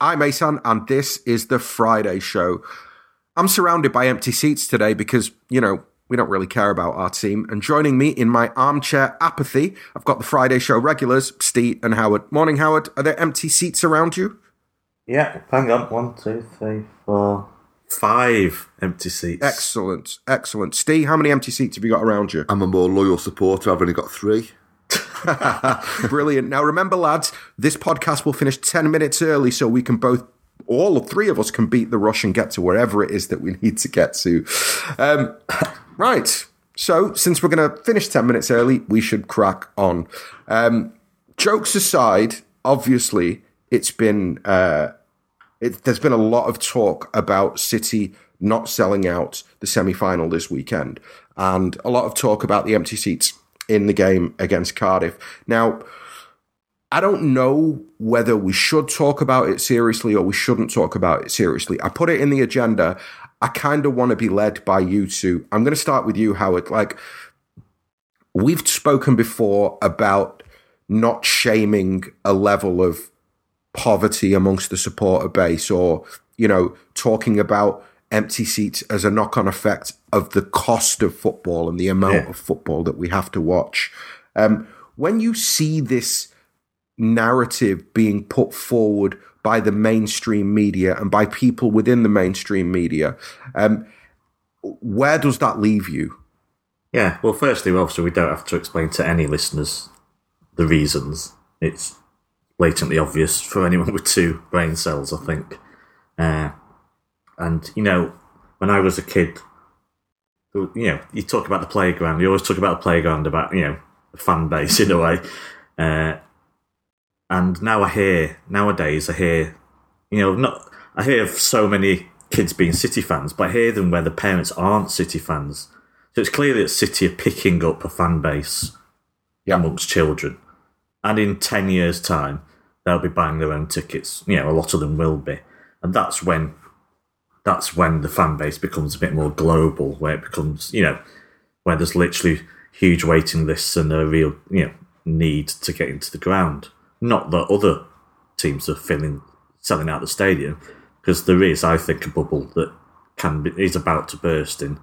I'm Asan, and this is the Friday show. I'm surrounded by empty seats today because, you know, we don't really care about our team. And joining me in my armchair apathy, I've got the Friday show regulars, Steve and Howard. Morning, Howard. Are there empty seats around you? Yeah, hang on. One, two, three, four, five empty seats. Excellent, excellent. Steve, how many empty seats have you got around you? I'm a more loyal supporter. I've only got three. Brilliant. Now, remember, lads, this podcast will finish 10 minutes early so we can both, all three of us, can beat the rush and get to wherever it is that we need to get to. Um, right. So, since we're going to finish 10 minutes early, we should crack on. Um, jokes aside, obviously, it's been, uh, it, there's been a lot of talk about City not selling out the semi final this weekend, and a lot of talk about the empty seats in the game against Cardiff. Now, I don't know whether we should talk about it seriously or we shouldn't talk about it seriously. I put it in the agenda. I kind of want to be led by you two. I'm going to start with you, Howard. Like, we've spoken before about not shaming a level of poverty amongst the supporter base or, you know, talking about empty seats as a knock on effect of the cost of football and the amount yeah. of football that we have to watch. Um, when you see this narrative being put forward by the mainstream media and by people within the mainstream media, um, where does that leave you? Yeah, well, firstly, obviously, we don't have to explain to any listeners the reasons. It's blatantly obvious for anyone with two brain cells, I think. Uh, and, you know, when I was a kid, you know, you talk about the playground. You always talk about the playground, about, you know, the fan base in a way. Uh, and now I hear, nowadays, I hear, you know, not, I hear of so many kids being City fans, but I hear them where the parents aren't City fans. So it's clear that City are picking up a fan base yeah. amongst children. And in 10 years' time, they'll be buying their own tickets. You know, a lot of them will be. And that's when that's when the fan base becomes a bit more global, where it becomes, you know, where there's literally huge waiting lists and a real, you know, need to get into the ground. Not that other teams are filling, selling out the stadium, because there is, I think, a bubble that can be, is about to burst in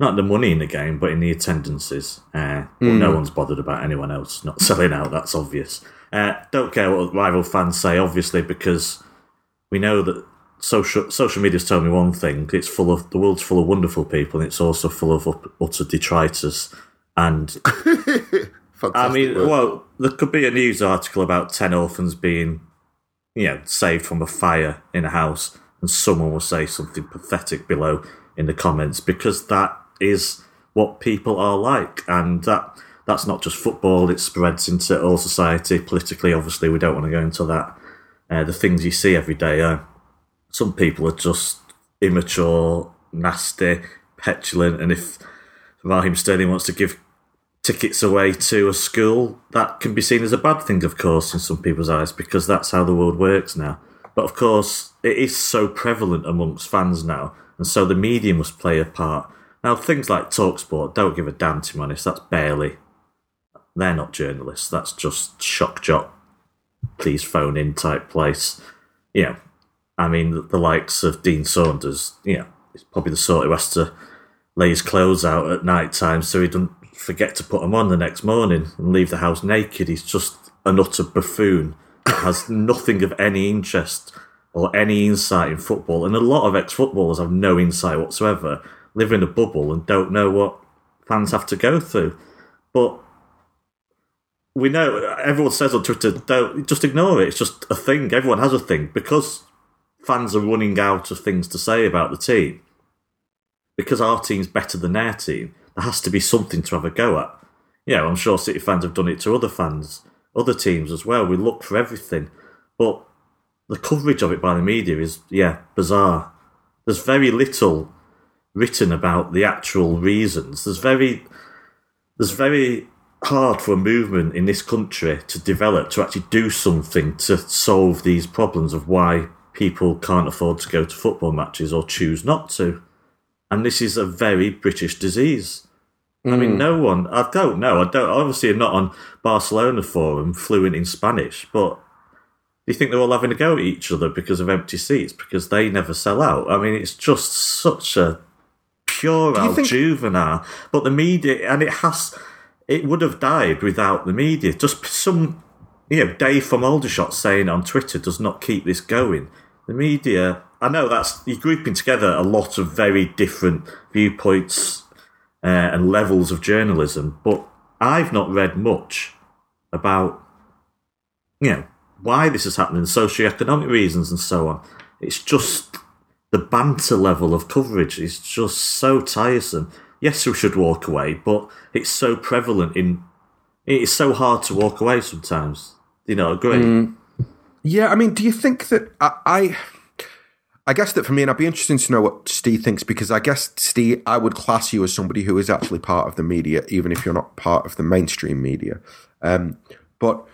not the money in the game, but in the attendances. Uh, mm. No one's bothered about anyone else not selling out. That's obvious. Uh, don't care what rival fans say, obviously, because we know that social social media's told me one thing: it's full of the world's full of wonderful people, and it's also full of utter detritus. And I mean, word. well, there could be a news article about ten orphans being, you know, saved from a fire in a house, and someone will say something pathetic below in the comments because that is what people are like, and that that's not just football; it spreads into all society. Politically, obviously, we don't want to go into that. Uh, the things you see every day. Uh, some people are just immature, nasty, petulant, and if Raheem Sterling wants to give tickets away to a school, that can be seen as a bad thing, of course, in some people's eyes, because that's how the world works now. But of course, it is so prevalent amongst fans now, and so the media must play a part. Now, things like Talksport don't give a damn, to be honest. That's barely. They're not journalists. That's just shock jock, please phone in type place. You know, I mean, the likes of Dean Saunders, you know, he's probably the sort who has to lay his clothes out at night time so he doesn't forget to put them on the next morning and leave the house naked. He's just an utter buffoon has nothing of any interest or any insight in football. And a lot of ex footballers have no insight whatsoever, live in a bubble and don't know what fans have to go through. But we know everyone says on Twitter, don't just ignore it. It's just a thing. Everyone has a thing because fans are running out of things to say about the team. Because our team's better than their team, there has to be something to have a go at. Yeah, I'm sure City fans have done it to other fans, other teams as well. We look for everything. But the coverage of it by the media is, yeah, bizarre. There's very little written about the actual reasons. There's very, there's very hard for a movement in this country to develop to actually do something to solve these problems of why people can't afford to go to football matches or choose not to. And this is a very British disease. Mm. I mean, hmm. no one, I don't know, I don't, obviously I'm not on Barcelona forum fluent in Spanish, but Do you think they're all having a go at each other because of empty seats because they never sell out? I mean, it's just such a puerile, think- juvenile. But the media, and it has, it would have died without the media. Just some, you know, Dave from Aldershot saying on Twitter does not keep this going. The media, I know that's you're grouping together a lot of very different viewpoints uh, and levels of journalism, but I've not read much about, you know, why this is happening, socioeconomic reasons, and so on. It's just the banter level of coverage is just so tiresome. Yes, we should walk away, but it's so prevalent in. It's so hard to walk away sometimes. You know, agree? Yeah, I mean, do you think that I, I, I guess that for me, and I'd be interested to know what Steve thinks because I guess Steve, I would class you as somebody who is actually part of the media, even if you're not part of the mainstream media. Um, but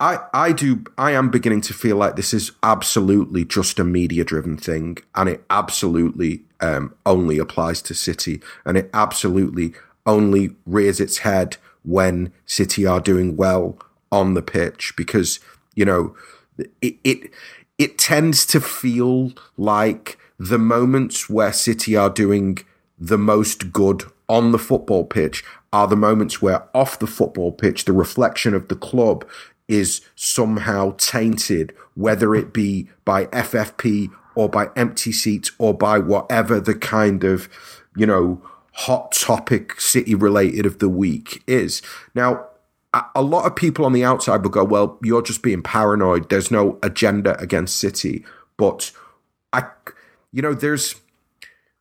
I, I do, I am beginning to feel like this is absolutely just a media-driven thing, and it absolutely um, only applies to City, and it absolutely only rears its head when City are doing well on the pitch because you know it, it it tends to feel like the moments where City are doing the most good on the football pitch are the moments where off the football pitch the reflection of the club is somehow tainted whether it be by FFP or by empty seats or by whatever the kind of you know hot topic city related of the week is. Now a- lot of people on the outside will go, well, you're just being paranoid. There's no agenda against City. But I, you know, there's,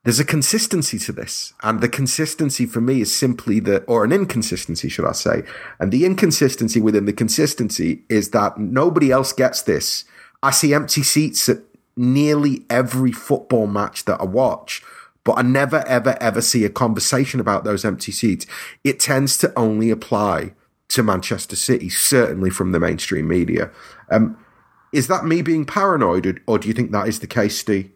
there's a consistency to this. And the consistency for me is simply that, or an inconsistency, should I say. And the inconsistency within the consistency is that nobody else gets this. I see empty seats at nearly every football match that I watch but I never, ever, ever see a conversation about those empty seats. It tends to only apply to Manchester City, certainly from the mainstream media. Um, is that me being paranoid, or- or do you think that is the case, Steve?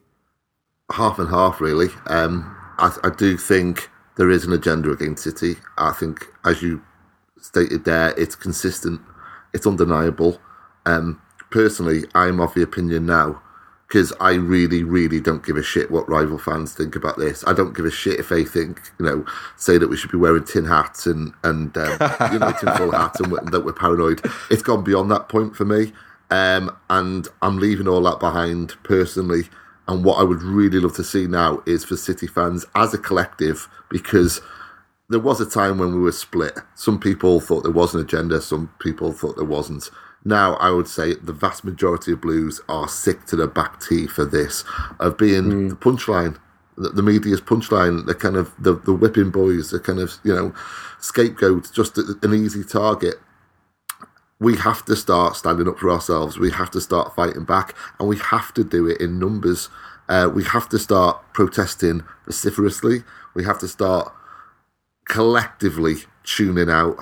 half and half, really. Um, I, I do think there is an agenda against City. I think, as you stated there, it's consistent, it's undeniable. Um, personally, I'm of the opinion now because I really, really don't give a shit what rival fans think about this. I don't give a shit if they think, you know, say that we should be wearing tin hats and and um, you know tinfoil hats and that we're paranoid. It's gone beyond that point for me, um, and I'm leaving all that behind personally. And what I would really love to see now is for City fans as a collective, because there was a time when we were split. Some people thought there was an agenda, some people thought there wasn't. Now, I would say the vast majority of Blues are sick to the back teeth for this, of being the punchline, the, the media's punchline, the kind of the, the whipping boys, the kind of, you know, scapegoat, just an easy target we have to start standing up for ourselves. We have to start fighting back, and we have to do it in numbers. Uh, we have to start protesting vociferously. We have to start collectively tuning out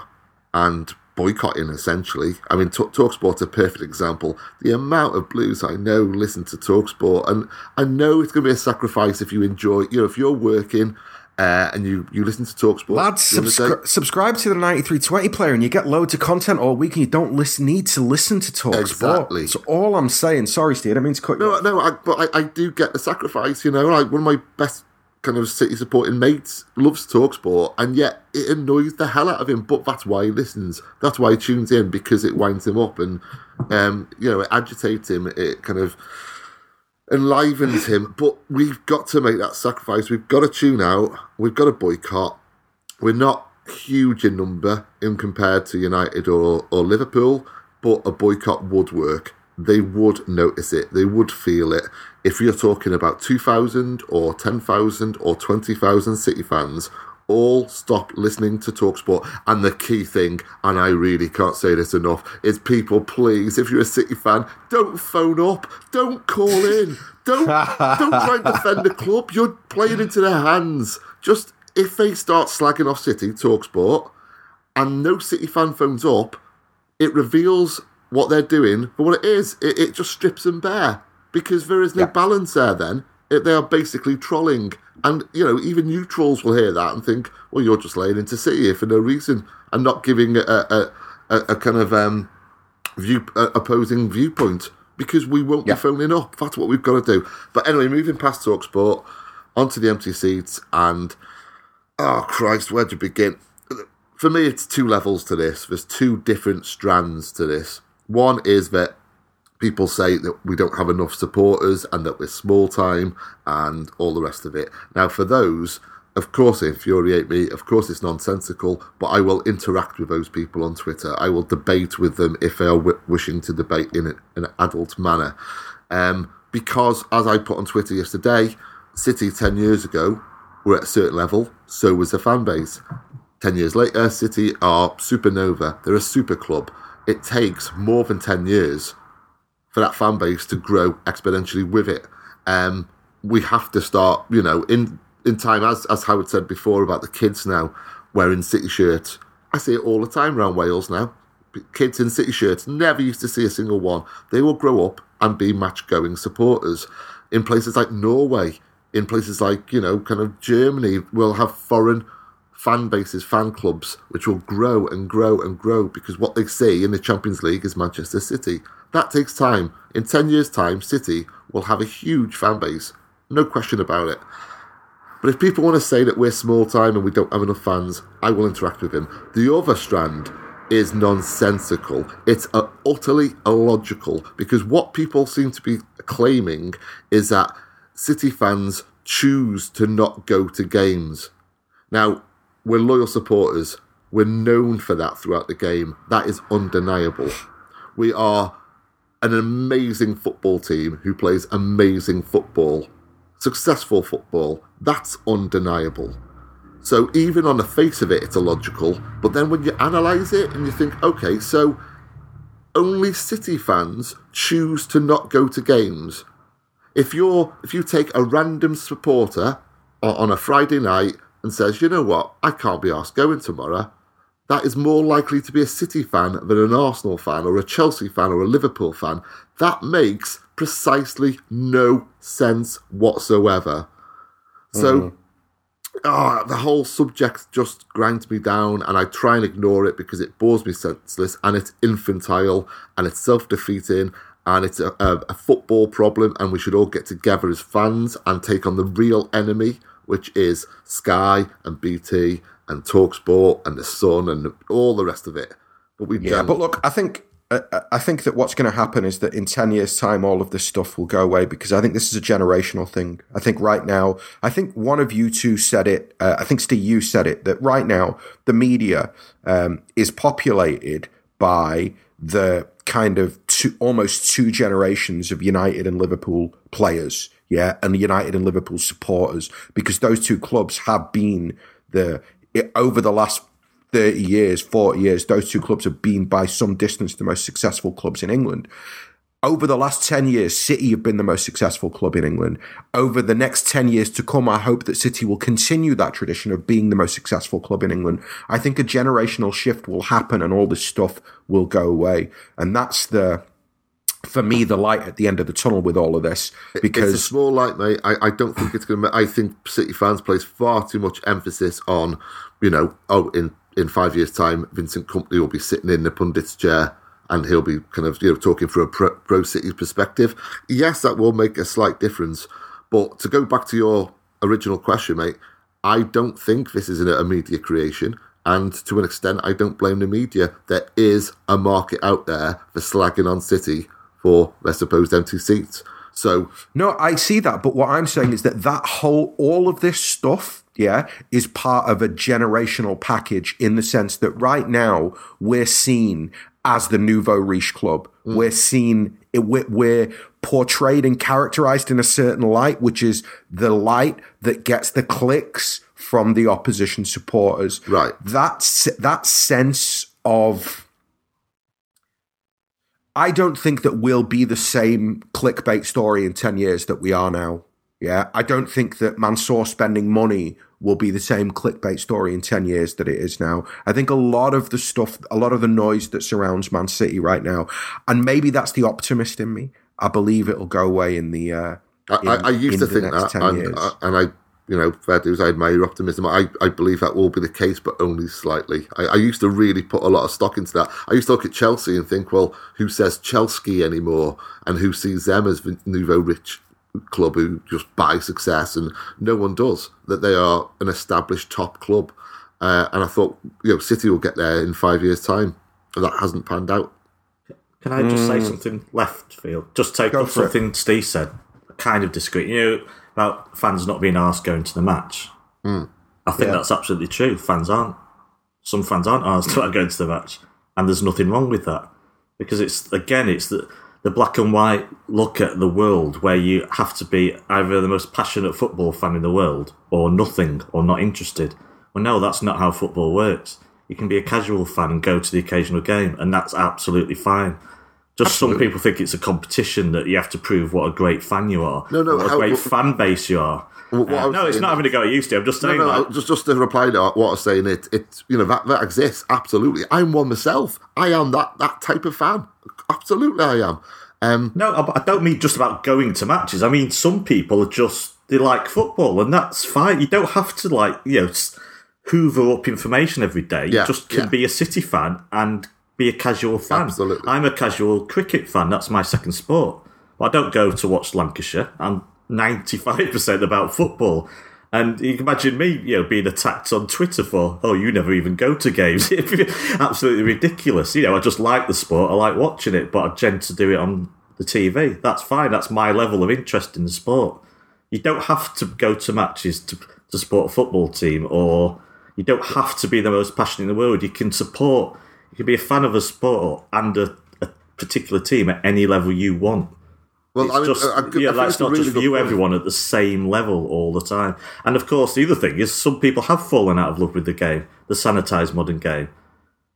and boycotting. Essentially, I mean, Talk Talksport's a perfect example. The amount of blues I know listen to Talksport, and I know it's going to be a sacrifice if you enjoy. You know, if you're working. Uh, and you, you listen to Talksport. Lads, subscri- subscribe to the 9320 player and you get loads of content all week and you don't listen, need to listen to Talk Exactly. That's all I'm saying. Sorry, Steve, I mean to cut you No, off. no, I, but I, I do get the sacrifice. You know, like one of my best kind of City supporting mates loves Talksport, and yet it annoys the hell out of him. But that's why he listens. That's why he tunes in because it winds him up, and um, you know, it agitates him. It kind of enlivens him. But we've got to make that sacrifice. We've got to tune out. We've got to boycott. We're not huge in number in compared to United or, or Liverpool, but a boycott would work. They would notice it. They would feel it. If you're talking about 2,000 or 10,000 or 20,000 City fans, all stop listening to Talksport. And the key thing, and I really can't say this enough, is people, please, if you're a City fan, don't phone up, don't call in, don't don't try and defend the club. You're playing into their hands. Just if they start slagging off City, Talksport, and no City fan phones up, it reveals what they're doing for what it is. It, it just strips them bare because there is no Yeah. balance there. Then it, they are basically trolling, and you know even neutrals will hear that and think, "Well, you're just laying into City here for no reason and not giving a a, a, a kind of um, view uh, opposing viewpoint because we won't Yeah. be phoning up. That's what we've got to do. But anyway, moving past talk sport onto the empty seats and oh Christ, where to begin? For me, it's two levels to this. There's two different strands to this. One is that people say that we don't have enough supporters and that we're small time and all the rest of it. Now, for those, of course, it infuriate me. Of course, it's nonsensical, but I will interact with those people on Twitter. I will debate with them if they are w- wishing to debate in an adult manner. Um, because, as I put on Twitter yesterday, City 10 years ago were at a certain level, so was the fan base. 10 years later, City are supernova. They're a super club. It takes more than 10 years for that fan base to grow exponentially with it. Um, we have to start, you know, in in time, as as Howard said before about the kids now wearing city shirts. I see it all the time around Wales now. Kids in city shirts never used to see a single one. They will grow up and be match going supporters. In places like Norway, in places like, you know, kind of Germany, we'll have foreign fan bases, fan clubs, which will grow and grow and grow because what they see in the Champions League is Manchester City. That takes time. In 10 years' time, City will have a huge fan base. No question about it. But if people want to say that we're small time and we don't have enough fans, I will interact with them. The other strand is nonsensical. It's uh, utterly illogical because what people seem to be claiming is that City fans choose to not go to games. Now, we're loyal supporters. We're known for that throughout the game. That is undeniable. We are an amazing football team who plays amazing football, successful football. That's undeniable. So even on the face of it, it's illogical. But then when you analyse it and you think, okay, so only City fans choose to not go to games. If you're if you take a random supporter uh, on a Friday night and says, you know what, I can't be asked going tomorrow, that is more likely to be a City fan than an Arsenal fan or a Chelsea fan or a Liverpool fan. That makes precisely no sense whatsoever. So ah, the whole subject just grinds me down, and I try and ignore it because it bores me senseless, and it's infantile, and it's self-defeating, and it's a, a, a football problem, and we should all get together as fans and take on the real enemy, which is Sky and BT and Talksport and the Sun and all the rest of it. But we Yeah, don't. but look, I think uh, I think that what's going to happen is that in ten years' time, all of this stuff will go away because I think this is a generational thing. I think right now, I think one of you two said it. Uh, I think Steve, you said it that right now the media um, is populated by the kind of two, almost two generations of United and Liverpool players. Yeah, and the United and Liverpool supporters because those two clubs have been the over the last 30 years, 40 years, those two clubs have been by some distance the most successful clubs in England. Over the last 10 years, City have been the most successful club in England. Over the next 10 years to come, I hope that City will continue that tradition of being the most successful club in England. I think a generational shift will happen and all this stuff will go away. And that's the, for me, the light at the end of the tunnel with all of this. Because it's a small light, mate. I, I don't think it's going to. I think City fans place far too much emphasis on, you know, oh, in in five years' time, Vincent Kompany will be sitting in the pundit's chair and he'll be kind of you know talking from a pro, pro City perspective. Yes, that will make a slight difference. But to go back to your original question, mate, I don't think this is a media creation. And to an extent, I don't blame the media. There is a market out there for slagging on City for their supposed empty seats. So No, I see that, but what I'm saying is that that whole, all of this stuff, yeah, is part of a generational package in the sense that right now we're seen as the nouveau riche club. Mm. We're seen, we're, we're portrayed and characterized in a certain light, which is the light that gets the clicks from the opposition supporters. Right. That's that sense of I don't think that we'll be the same clickbait story in 10 years that we are now. Yeah. I don't think that Mansour spending money will be the same clickbait story in 10 years that it is now. I think a lot of the stuff, a lot of the noise that surrounds Man City right now, and maybe that's the optimist in me. I believe it'll go away in the. Uh, I, in- I, I used to think that, and, uh, and I you know, fair dues, I admire your optimism. I, I believe that will be the case, but only slightly. I, I used to really put a lot of stock into that. I used to look at Chelsea and think, well, who says Chelsea anymore? And who sees them as the nouveau rich club who just buy success? And no one does. That they are an established top club. Uh, and I thought, you know, City will get there in five years' time. And that hasn't panned out. Can I just say something left field? Just take Go up for it. something Steve said, kind of discreet. You know about fans not being asked going to the match. Hmm. I think that's absolutely true. Fans aren't. Some fans aren't asked about going to the match, and there's nothing wrong with that because it's again it's the the black and white look at the world where you have to be either the most passionate football fan in the world or nothing or not interested. Well, no, that's not how football works. You can be a casual fan and go to the occasional game, and that's absolutely fine. Just some people think it's a competition that you have to prove what a great fan you are. No, no, what a great what- fan base you are. What- what Uh, no, it's not having to go at you, Steve. I'm just saying no, that. just just to reply to what I was saying, it it you know that that exists absolutely. I'm one myself. I am that that type of fan. Absolutely, I am. Um, No, I I don't mean just about going to matches. I mean some people are just they like football, and that's fine. You don't have to like you know hoover up information every day. Yeah, you just can yeah. be a City fan and be a casual fan. Absolutely. I'm a casual cricket fan. That's my second sport. But I don't go to watch Lancashire. I'm 95% about football. And you can imagine me, you know, being attacked on Twitter for, oh, you never even go to games. It'd be absolutely ridiculous. You know, I just like the sport. I like watching it, but I tend to do it on the TV. That's fine. That's my level of interest in the sport. You don't have to go to matches to, to support a football team, or you don't have to be the most passionate in the world. You can support, you can be a fan of a sport and a, a particular team at any level you want. well, It's I mean, just, I- I- yeah, it's not really just point. everyone at the same level all the time. And of course, the other thing is some people have fallen out of love with the game, the sanitized modern game.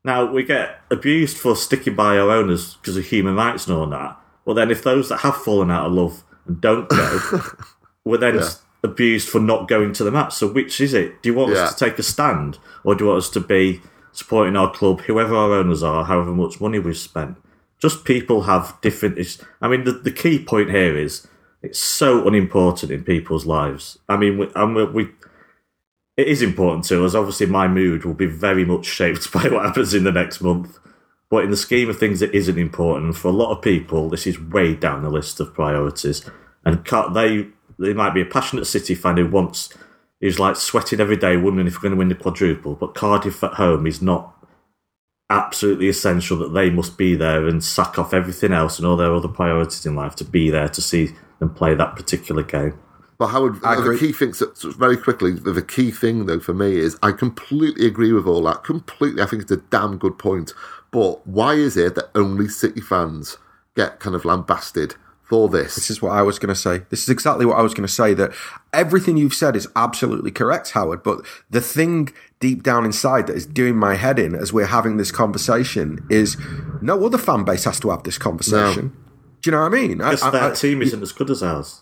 Now, we get abused for sticking by our owners because of human rights and all that. Well, then, if those that have fallen out of love and don't go, were then Yeah. abused for not going to the match. So, which is it? Do you want Yeah. us to take a stand, or do you want us to be supporting our club, whoever our owners are, however much money we've spent? Just people have different. I mean, the, the key point here is it's so unimportant in people's lives. I mean, we, and we, we it is important to us. Obviously, my mood will be very much shaped by what happens in the next month. But in the scheme of things, it isn't important. For a lot of people, this is way down the list of priorities. And they they might be a passionate City fan who wants who's like sweating every day, wondering if we're going to win the quadruple. But Cardiff at home is not absolutely essential that they must be there and sack off everything else and all their other priorities in life to be there to see them play that particular game. But Howard, I the key thing, so- so very quickly, the the key thing though for me is I completely agree with all that. Completely, I think it's a damn good point. But why is it that only City fans get kind of lambasted for this? This is what I was going to say. This is exactly what I was going to say. That everything you've said is absolutely correct, Howard. But the thing deep down inside that is doing my head in as we're having this conversation is no other fan base has to have this conversation. Do you know what I mean? I- Because I- their I- team isn't as good as ours.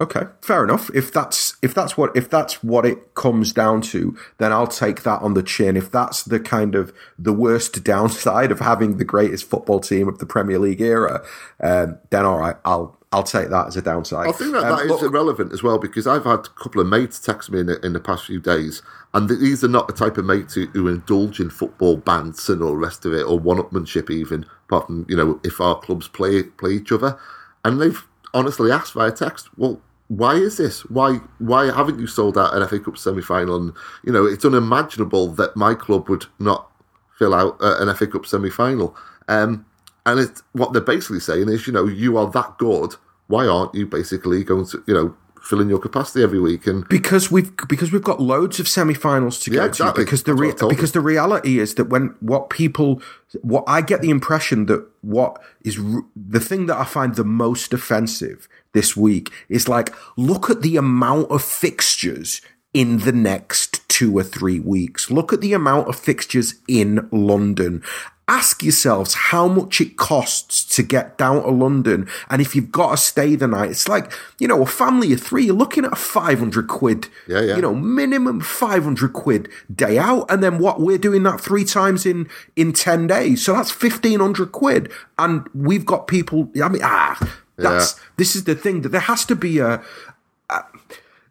Okay, fair enough. If that's if that's what if that's what it comes down to, then I'll take that on the chin. If that's the kind of the worst downside of having the greatest football team of the Premier League era, um, then all right, I'll I'll take that as a downside. I think that, Um, that is look- irrelevant as well because I've had a couple of mates text me in the, in the past few days, and these are not the type of mates who, who indulge in football bants and all the rest of it, or one-upmanship even. Apart from you know, if our clubs play play each other, and they've honestly asked via text, well. Why is this? Why why haven't you sold out an FA Cup semi final? And you know it's unimaginable that my club would not fill out an FA Cup semi final. Um, and it's, what they're basically saying is, you know, you are that good. Why aren't you basically going to, you know, fill in your capacity every week? And because we've because we've got loads of semi-finals to Yeah, go exactly. to because the re- because the reality is that when what people what I get the impression that what is the thing that I find the most offensive this week is like look at the amount of fixtures in the next two or three weeks look at the amount of fixtures in London ask yourselves how much it costs to get down to London. And if you've got to stay the night, it's like, you know, a family of three, you're looking at a 500 quid, Yeah, yeah. you know, minimum 500 quid day out. And then what? We're doing that three times in, in 10 days. So that's 1500 quid. And we've got people, I mean, ah, that's, this is the thing that there has to be a,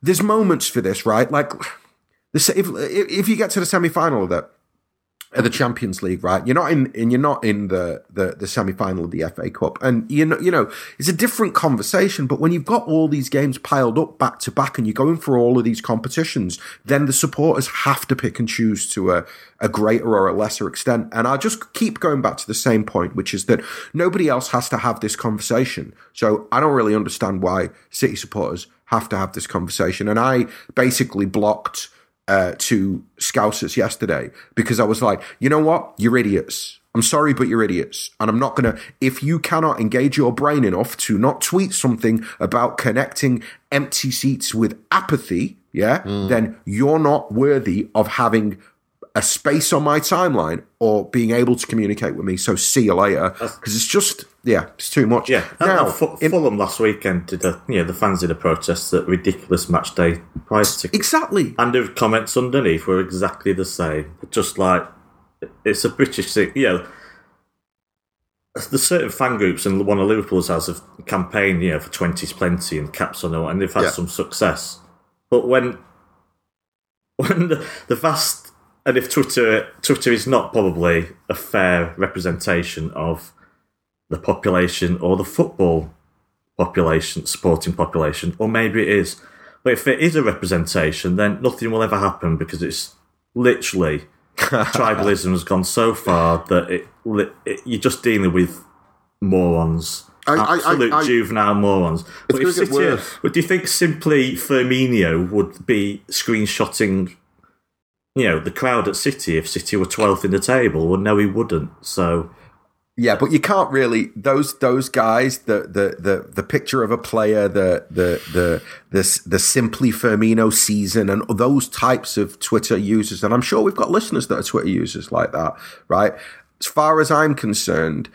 there's moments for this, right? Like, the, if if you get to the semi final of that the Champions League, right? You're not in, and you're not in the, the, the semi final of the FA Cup. And you know, you know, it's a different conversation. But when you've got all these games piled up back to back and you're going for all of these competitions, then the supporters have to pick and choose to a, a greater or a lesser extent. And I just keep going back to the same point, which is that nobody else has to have this conversation. So I don't really understand why City supporters have to have this conversation. And I basically blocked uh, two Scousers yesterday because I was like, you know what? You're idiots. I'm sorry, but you're idiots. And I'm not going to, if you cannot engage your brain enough to not tweet something about connecting empty seats with apathy, yeah, mm. then you're not worthy of having a space on my timeline or being able to communicate with me. So see you later. Because it's just, yeah, it's too much. Yeah. Now, F- in, Fulham last weekend did a, you know, the fans did a protest at ridiculous match day price tickets. Exactly. And the comments underneath were exactly the same. Just like, it's a British thing. You know, there's certain fan groups, and one of Liverpool's has a campaign, you know, for 20's plenty and caps on and they've had yeah. some success. But when when the, the vast and if Twitter Twitter is not probably a fair representation of the population or the football population, sporting population, or maybe it is. But if it is a representation, then nothing will ever happen because it's literally tribalism has gone so far that it, it, you're just dealing with morons. I, absolute I, I, juvenile morons. But if City, but do you think simply Firmino would be screenshotting you know, the crowd at City, if City were 12th in the table, well, no, he wouldn't. So. Yeah, but you can't really those those guys the the the the picture of a player the the the the the simply Firmino season and those types of Twitter users and I'm sure we've got listeners that are Twitter users like that, right? As far as I'm concerned,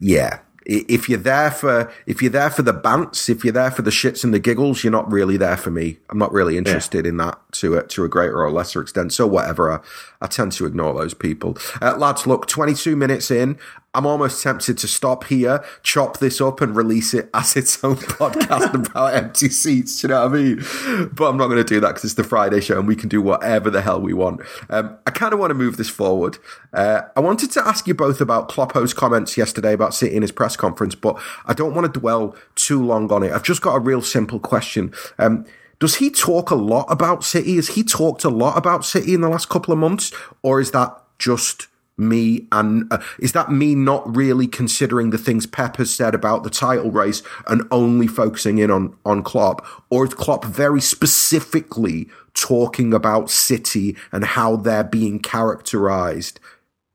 yeah, if you're there for if you're there for the bants, if you're there for the shits and the giggles, you're not really there for me. I'm not really interested yeah. in that to a, to a greater or lesser extent. So whatever, I, I tend to ignore those people. Uh, lads, look, 22 minutes in, I'm almost tempted to stop here, chop this up, and release it as its own podcast about empty seats. You know what I mean? But I'm not going to do that because it's the Friday show and we can do whatever the hell we want. Um, I kind of want to move this forward. Uh, I wanted to ask you both about Kloppo's comments yesterday about City in his press conference, but I don't want to dwell too long on it. I've just got a real simple question. Um, does he talk a lot about City? Has he talked a lot about City in the last couple of months, or is that just me and uh, is that me not really considering the things Pep has said about the title race and only focusing in on on Klopp? Or is Klopp very specifically talking about City and how they're being characterized?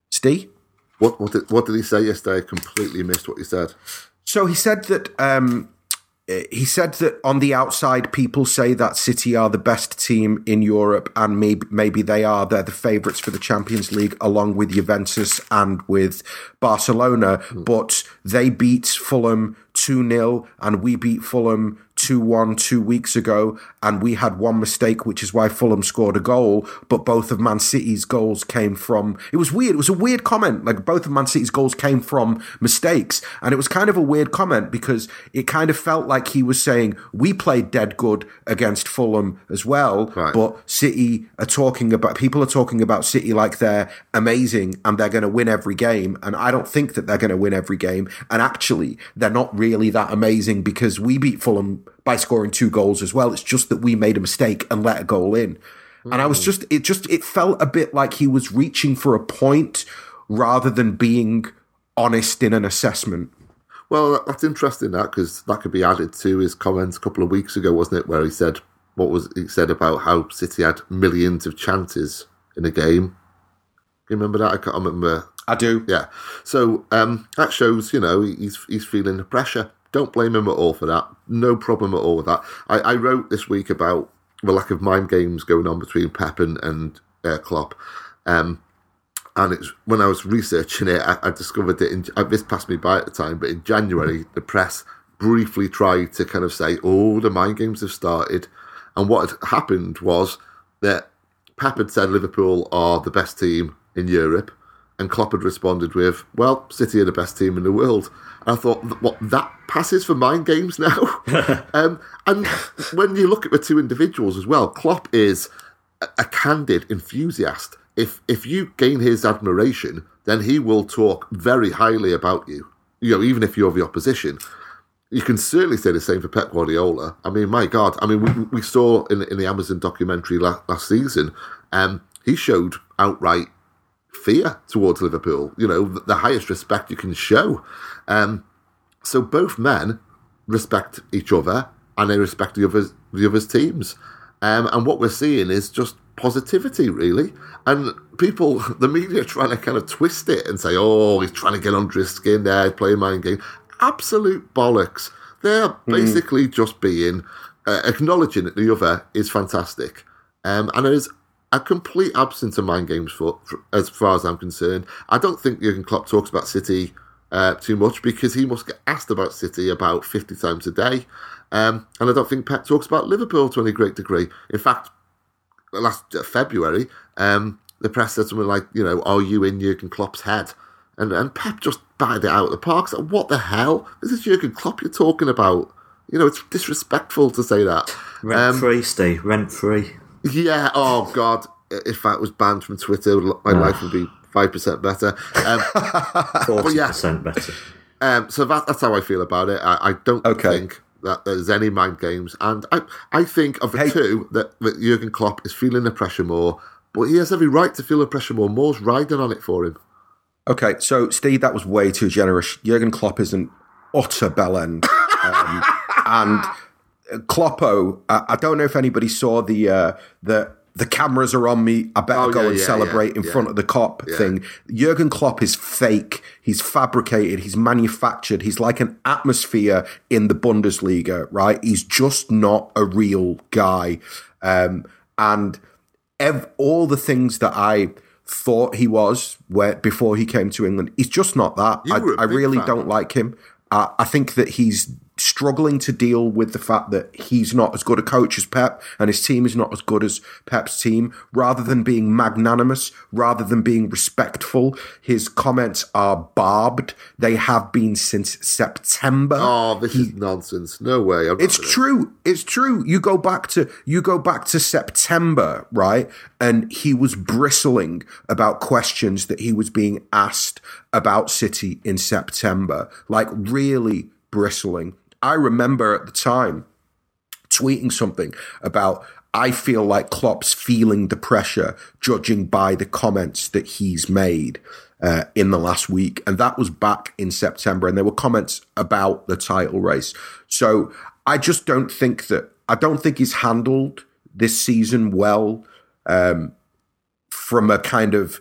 Steve? What what did, what did he say yesterday? I completely missed what he said. So he said that um, he said that on the outside, people say that City are the best team in Europe, and maybe maybe they are. They're the favourites for the Champions League, along with Juventus and with Barcelona. Mm. But they beat Fulham 2 0, and we beat Fulham 2 1 two weeks ago, and we had one mistake, which is why Fulham scored a goal. But both of Man City's goals came from. It was weird. It was a weird comment. Like both of Man City's goals came from mistakes. And it was kind of a weird comment because it kind of felt like he was saying, We played dead good against Fulham as well. Right. But City are talking about, people are talking about City like they're amazing and they're going to win every game. And I don't think that they're going to win every game. And actually, they're not really that amazing because we beat Fulham by scoring two goals as well. It's just that we made a mistake and let a goal in. Mm. And I was hmm. just, it just, it felt a bit like he was reaching for a point rather than being honest in an assessment. Well, that's interesting that because that could be added to his comments a couple of weeks ago, wasn't it? Where he said what was he said about how City had millions of chances in a game. you remember that? I can't remember. I do. Yeah. So um, that shows, you know, he's he's feeling the pressure. Don't blame him at all for that. No problem at all with that. I, I wrote this week about the lack of mind games going on between Pep and, and uh, Klopp. Um, and it's when I was researching it, I, I discovered that in, uh, this passed me by at the time, but in January, the press briefly tried to kind of say, oh, the mind games have started. And what had happened was that Pep had said Liverpool are the best team in Europe, and Klopp had responded with, well, City are the best team in the world. And I thought, what that passes for mind games now. um, and when you look at the two individuals as well, Klopp is a, a candid enthusiast. If if you gain his admiration, then he will talk very highly about you. You know, even if you're the opposition. You can certainly say the same for Pep Guardiola. I mean, my God. I mean, we, we saw in, in the Amazon documentary last, last season, um, he showed outright fear towards Liverpool. You know, the, the highest respect you can show. Um, so both men respect each other and they respect the other's the other's teams. Um, and what we're seeing is just positivity, really. And people, the media, are trying to kind of twist it and say, "Oh, he's trying to get under his skin there, he's playing mind game." Absolute bollocks. They're basically just being uh, acknowledging that the other is fantastic, um, and there is a complete absence of mind games for, for as far as I'm concerned. I don't think Jurgen Klopp talks about City uh, too much because he must get asked about City about 50 times a day. Um, and I don't think Pep talks about Liverpool to any great degree. In fact, last uh, February, um, the press said something like, you know, are you in Jurgen Klopp's head? And, and Pep just batted it out of the park. So what the hell? Is this is Jurgen Klopp you're talking about. You know, it's disrespectful to say that. Rent Um, free, Steve. Rent free. yeah. Oh God. If that was banned from Twitter, my life would be five percent better. Um, Forty yeah. percent better. um, so that, that's how I feel about it. I, I don't Okay. think that there's any mind games, and I I think of the Hey. two that, that Jurgen Klopp is feeling the pressure more, but he has every right to feel the pressure more. More's riding on it for him. Okay, so Steve, that was way too generous. Jurgen Klopp is an utter bellend, um, and Kloppo. I, I don't know if anybody saw the uh, the the cameras are on me. I better Oh, go yeah, and yeah, celebrate yeah, in front of the Kop thing. Jurgen Klopp is fake. He's fabricated. He's manufactured. He's like an atmosphere in the Bundesliga, right? He's just not a real guy, um, and ev- all the things that I thought he was where before he came to England, he's just not that. I, I really fan. don't like him. Uh, I think that he's struggling to deal with the fact that he's not as good a coach as Pep and his team is not as good as Pep's team. Rather than being magnanimous, rather than being respectful, his comments are barbed. They have been since September. Oh, this is nonsense. No way. It's gonna- true. It's true. You go back to you go back to September, right? And he was bristling about questions that he was being asked about City in September. Like really bristling. I remember at the time tweeting something about I feel like Klopp's feeling the pressure, judging by the comments that he's made uh, in the last week, and that was back in September, and there were comments about the title race. So I just don't think that I don't think he's handled this season well from a kind of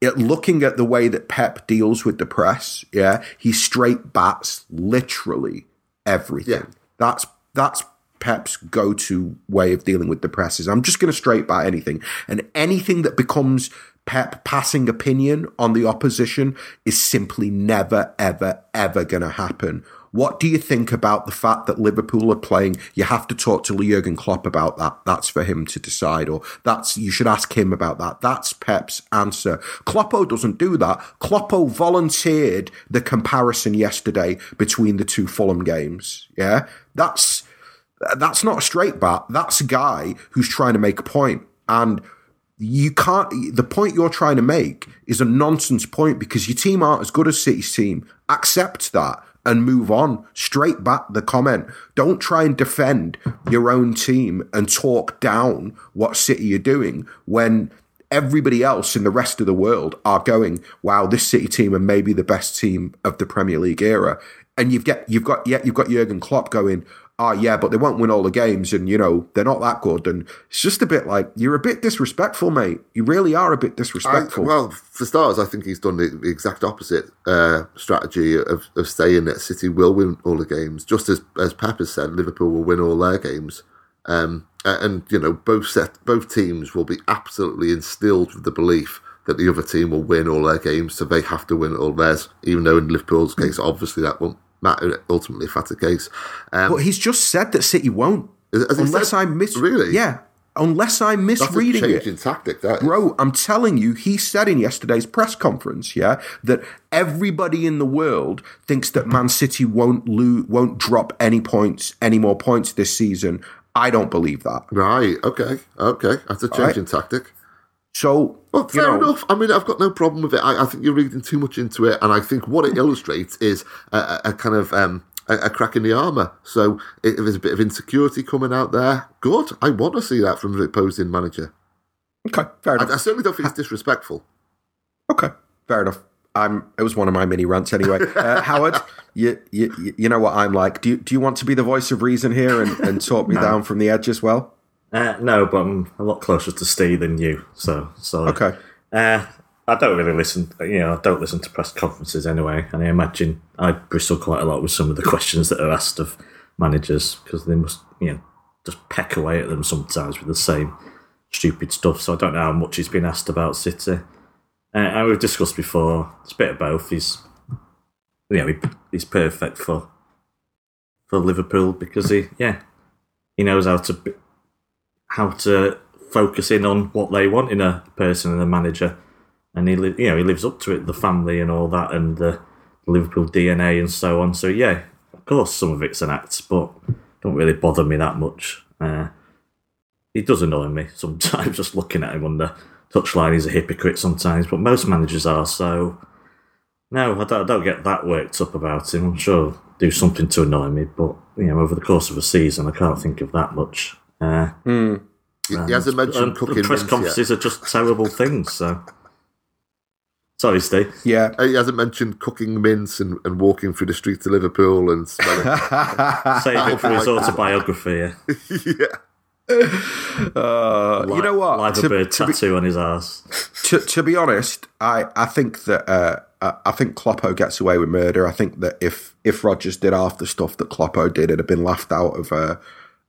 it, looking at the way that Pep deals with the press, yeah, he straight bats literally everything. Yeah. That's that's Pep's go-to way of dealing with the press is I'm just going to straight bat anything, and anything that becomes Pep passing opinion on the opposition is simply never, ever, ever going to happen. What do you think about the fact that Liverpool are playing? You have to talk to Jurgen Klopp about that. That's for him to decide, or that's you should ask him about that. That's Pep's answer. Kloppo doesn't do that. Kloppo volunteered the comparison yesterday between the two Fulham games. Yeah, that's that's not a straight bat. That's a guy who's trying to make a point, and you can't. The point you're trying to make is a nonsense point because your team aren't as good as City's team. Accept that and move on. Straight back the comment. Don't try and defend your own team and talk down what City are doing when everybody else in the rest of the world are going, wow, this City team are maybe the best team of the Premier League era. And you've got you've got yeah, you've got Jurgen Klopp going, oh yeah, but they won't win all the games and you know, they're not that good. And it's just a bit like you're a bit disrespectful, mate. You really are a bit I, disrespectful. well, for starters, I think he's done the, the exact opposite uh, strategy of, of saying that City will win all the games, just as as Pep has said, Liverpool will win all their games. Um, and you know, both set, both teams will be absolutely instilled with the belief that the other team will win all their games, so they have to win all theirs. Even though in Liverpool's case, obviously that won't matter ultimately if that's the case. Um, but he's just said that City won't. Unless said- I miss Really? Yeah. unless I'm That's a misreading change it. in tactic. That is. Bro, I'm telling you, he said in yesterday's press conference, yeah, that everybody in the world thinks that Man City won't lose, won't drop any points, any more points this season. I don't believe that. Right. Okay. Okay. That's a change Right. in tactic. So, Well, fair know, enough. I mean, I've got no problem with it. I, I think you're reading too much into it, and I think what it illustrates is a, a, kind of um, a, a crack in the armour. So if there's a bit of insecurity coming out there, good. I want to see that from the opposing manager. Okay, fair enough. I, I certainly don't think it's disrespectful. Okay, fair enough. I'm. It was one of my mini rants anyway. Uh, Howard, you, you you know what I'm like. Do you, do you want to be the voice of reason here and, and talk me down from the edge as well? Uh, no, but I'm a lot closer to Steve than you. So, so Okay. Uh, I don't really listen. You know, I don't listen to press conferences anyway, and I imagine I bristle quite a lot with some of the questions that are asked of managers because they must, you know, just peck away at them sometimes with the same stupid stuff. So I don't know how much he's been asked about City. Uh, and we've discussed before. It's a bit of both. He's, you know, he, he's perfect for for Liverpool because he, yeah, he knows how to how to focus in on what they want in a person and a manager, and he, li- you know, he lives up to it, the family and all that, and the Liverpool DNA and so on. So yeah, of course, some of it's an act, but don't really bother me that much. Uh, he does annoy me sometimes, just looking at him on the touchline. He's a hypocrite sometimes, but most managers are. So no, I don't, I don't get that worked up about him. I'm sure do something to annoy me, but you know, over the course of a season, I can't think of that much. Uh, He, he hasn't mentioned and cooking press mince conferences are just terrible things. So, sorry, Steve. Yeah. He hasn't mentioned cooking mince and, and walking through the streets of Liverpool and smelling. Save it for his autobiography. Yeah. yeah. Uh, you know what? Live To- a bird to be- tattoo on his ass. to, to be honest, I, I think that uh, I I think Kloppo gets away with murder. I think that if if Rodgers did half the stuff that Kloppo did, it'd have been laughed out of uh,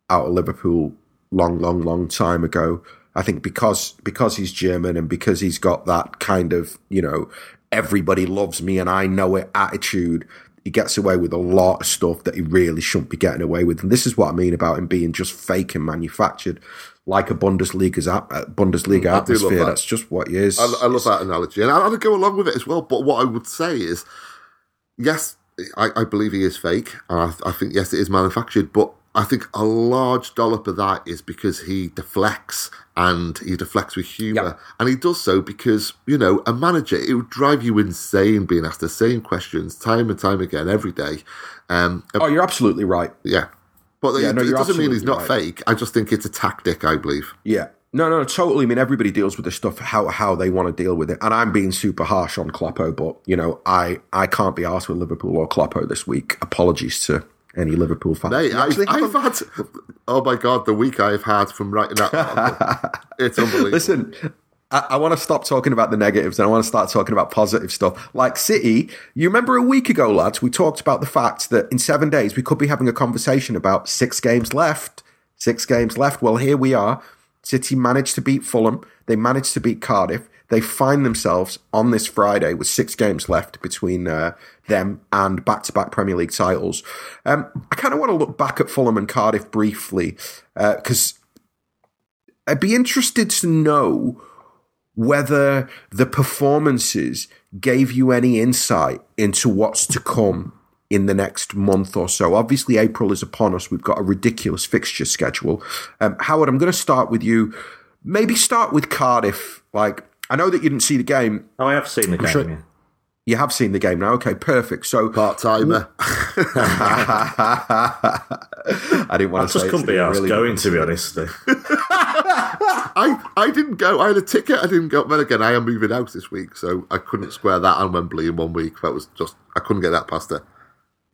out of Liverpool long, long, long time ago. I think because because he's German and because he's got that kind of you know everybody loves me and I know it attitude. He gets away with a lot of stuff that he really shouldn't be getting away with, and this is what I mean about him being just fake and manufactured, like a Bundesliga's ap- uh, Bundesliga love atmosphere. that. That's just what he is. I, I love that analogy, and I, I'd go along with it as well. But what I would say is, yes, I, I believe he is fake, and I, I think yes, it is manufactured. But I think a large dollop of that is because he deflects, and he deflects with humour, Yep. and he does so because you know a manager it would drive you insane being asked the same questions time and time again every day. Um, Oh, you're absolutely right. yeah. But Yeah, it, no, it doesn't mean he's not absolutely fake. I just think it's a tactic, I believe. Yeah. No, no, totally. I mean, everybody deals with this stuff how how they want to deal with it, and I'm being super harsh on Kloppo, but you know, I I can't be asked with Liverpool or Kloppo this week. Apologies to any Liverpool fans. Mate, I've, I've had, oh my God, the week I've had from writing that. it's unbelievable. Listen, I, I want to stop talking about the negatives and I want to start talking about positive stuff. Like City, you remember a week ago, lads, we talked about the fact that in seven days we could be having a conversation about six games left. Six games left. Well, here we are. City managed to beat Fulham. They managed to beat Cardiff. They find themselves on this Friday with six games left between uh, them and back-to-back Premier League titles. Um, I kind of want to look back at Fulham and Cardiff briefly because I'd be interested to know whether the performances gave you any insight into what's to come in the next month or so. Obviously, April is upon us. We've got a ridiculous fixture schedule. Um, Howard, I'm going to start with you. Maybe start with Cardiff. Like, I know that you didn't see the game. Oh, I have seen the game. sure- yeah. You have seen the game now. Okay, perfect. So Part timer. I didn't want I to just say couldn't be asked really- going, to be honest. I, I didn't go. I had a ticket. I didn't go. But again, I am moving out this week, so I couldn't square that and Wembley in one week. That was just I couldn't get that past it.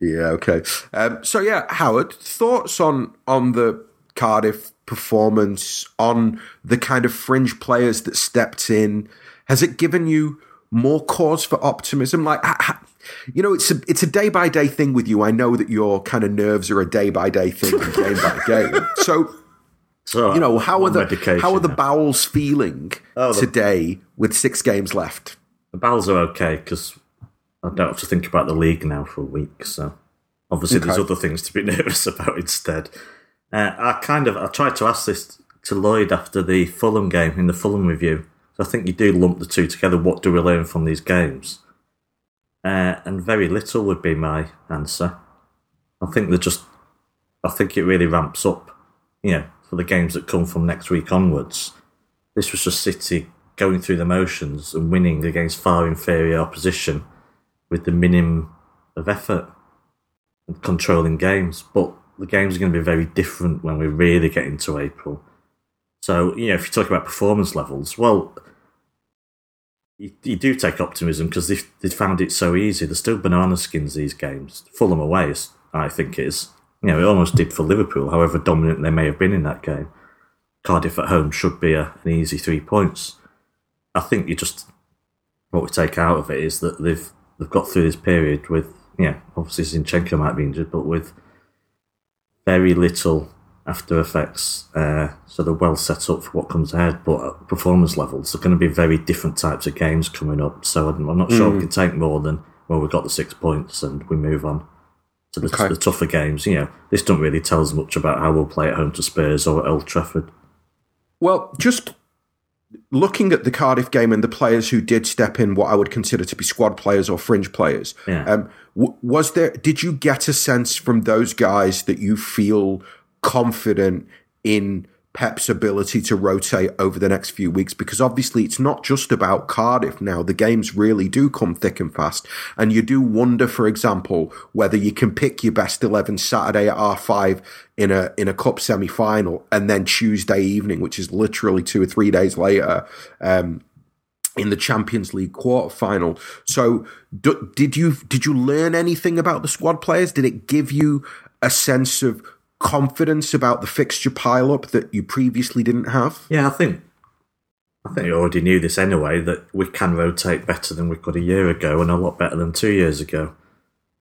Yeah, okay. Um, so yeah, Howard, thoughts on on the Cardiff performance, on the kind of fringe players that stepped in. Has it given you more cause for optimism? Like, you know, it's a it's a day by day thing with you. I know that your kind of nerves are a day by day thing, game by game. So So, you know, how are the how are the bowels feeling Oh, the- today with six games left? The bowels are okay because I don't have to think about the league now for a week. So obviously, there's other things to be nervous about instead. Uh, I kind of I tried to ask this to Lloyd after the Fulham game in the Fulham review. So I think you do lump the two together. What do we learn from these games? Uh, and very little would be my answer. I think they're just. I think it really ramps up, you know, for the games that come from next week onwards. This was just City going through the motions and winning against far inferior opposition with the minimum of effort and controlling games. But the games are going to be very different when we really get into April. So, you know, if you talk about performance levels, well, you, you do take optimism because they they found it so easy. They're still banana skins these games. Fulham away, I think, is you know it almost did for Liverpool. However dominant they may have been in that game, Cardiff at home should be a, an easy three points. I think you just what we take out of it is that they've they've got through this period with yeah obviously Zinchenko might be injured, but with very little after effects. Uh, so they're well set up for what comes ahead. But at performance levels, are going to be very different types of games coming up. So I'm, I'm not sure we can take more than well, we got the six points and we move on to the, Okay. the tougher games. You know, this doesn't really tell us much about how we'll play at home to Spurs or at Old Trafford. Well, just looking at the Cardiff game and the players who did step in, what I would consider to be squad players or fringe players, Yeah. um, w- was there? Did you get a sense from those guys that you feel confident in Pep's ability to rotate over the next few weeks? Because obviously, it's not just about Cardiff now. The games really do come thick and fast, and you do wonder, for example, whether you can pick your best eleven Saturday at R five in a in a cup semi final, and then Tuesday evening, which is literally two or three days later. Um, in the Champions League quarter final. So, d- did you did you learn anything about the squad players? Did it give you a sense of confidence about the fixture pileup that you previously didn't have? Yeah, I think I think you already knew this anyway that we can rotate better than we could a year ago, and a lot better than two years ago,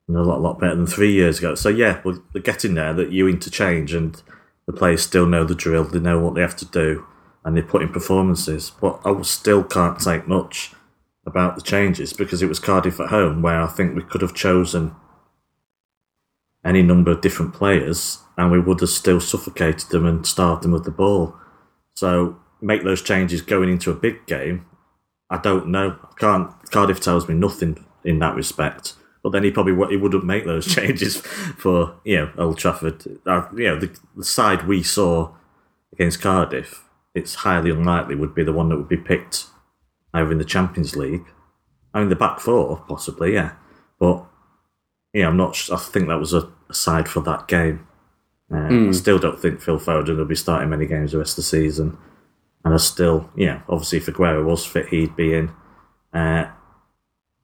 and a lot lot better than three years ago. So yeah, we're we're getting there that you interchange, and the players still know the drill. They know what they have to do, and they put in performances. But I still can't take much about the changes because it was Cardiff at home where I think we could have chosen any number of different players and we would have still suffocated them and starved them with the ball. So make those changes going into a big game. I don't know. I can't. Cardiff tells me nothing in that respect. But then he probably he wouldn't make those changes for you know Old Trafford. Uh, you know the, the side we saw against Cardiff. It's highly unlikely would be the one that would be picked either in the Champions League. I mean the back four possibly, yeah. But yeah, I'm not. I think that was a, a side for that game. Uh, I still don't think Phil Foden will be starting many games the rest of the season. And I still, yeah, obviously if Aguero was fit, he'd be in. Uh,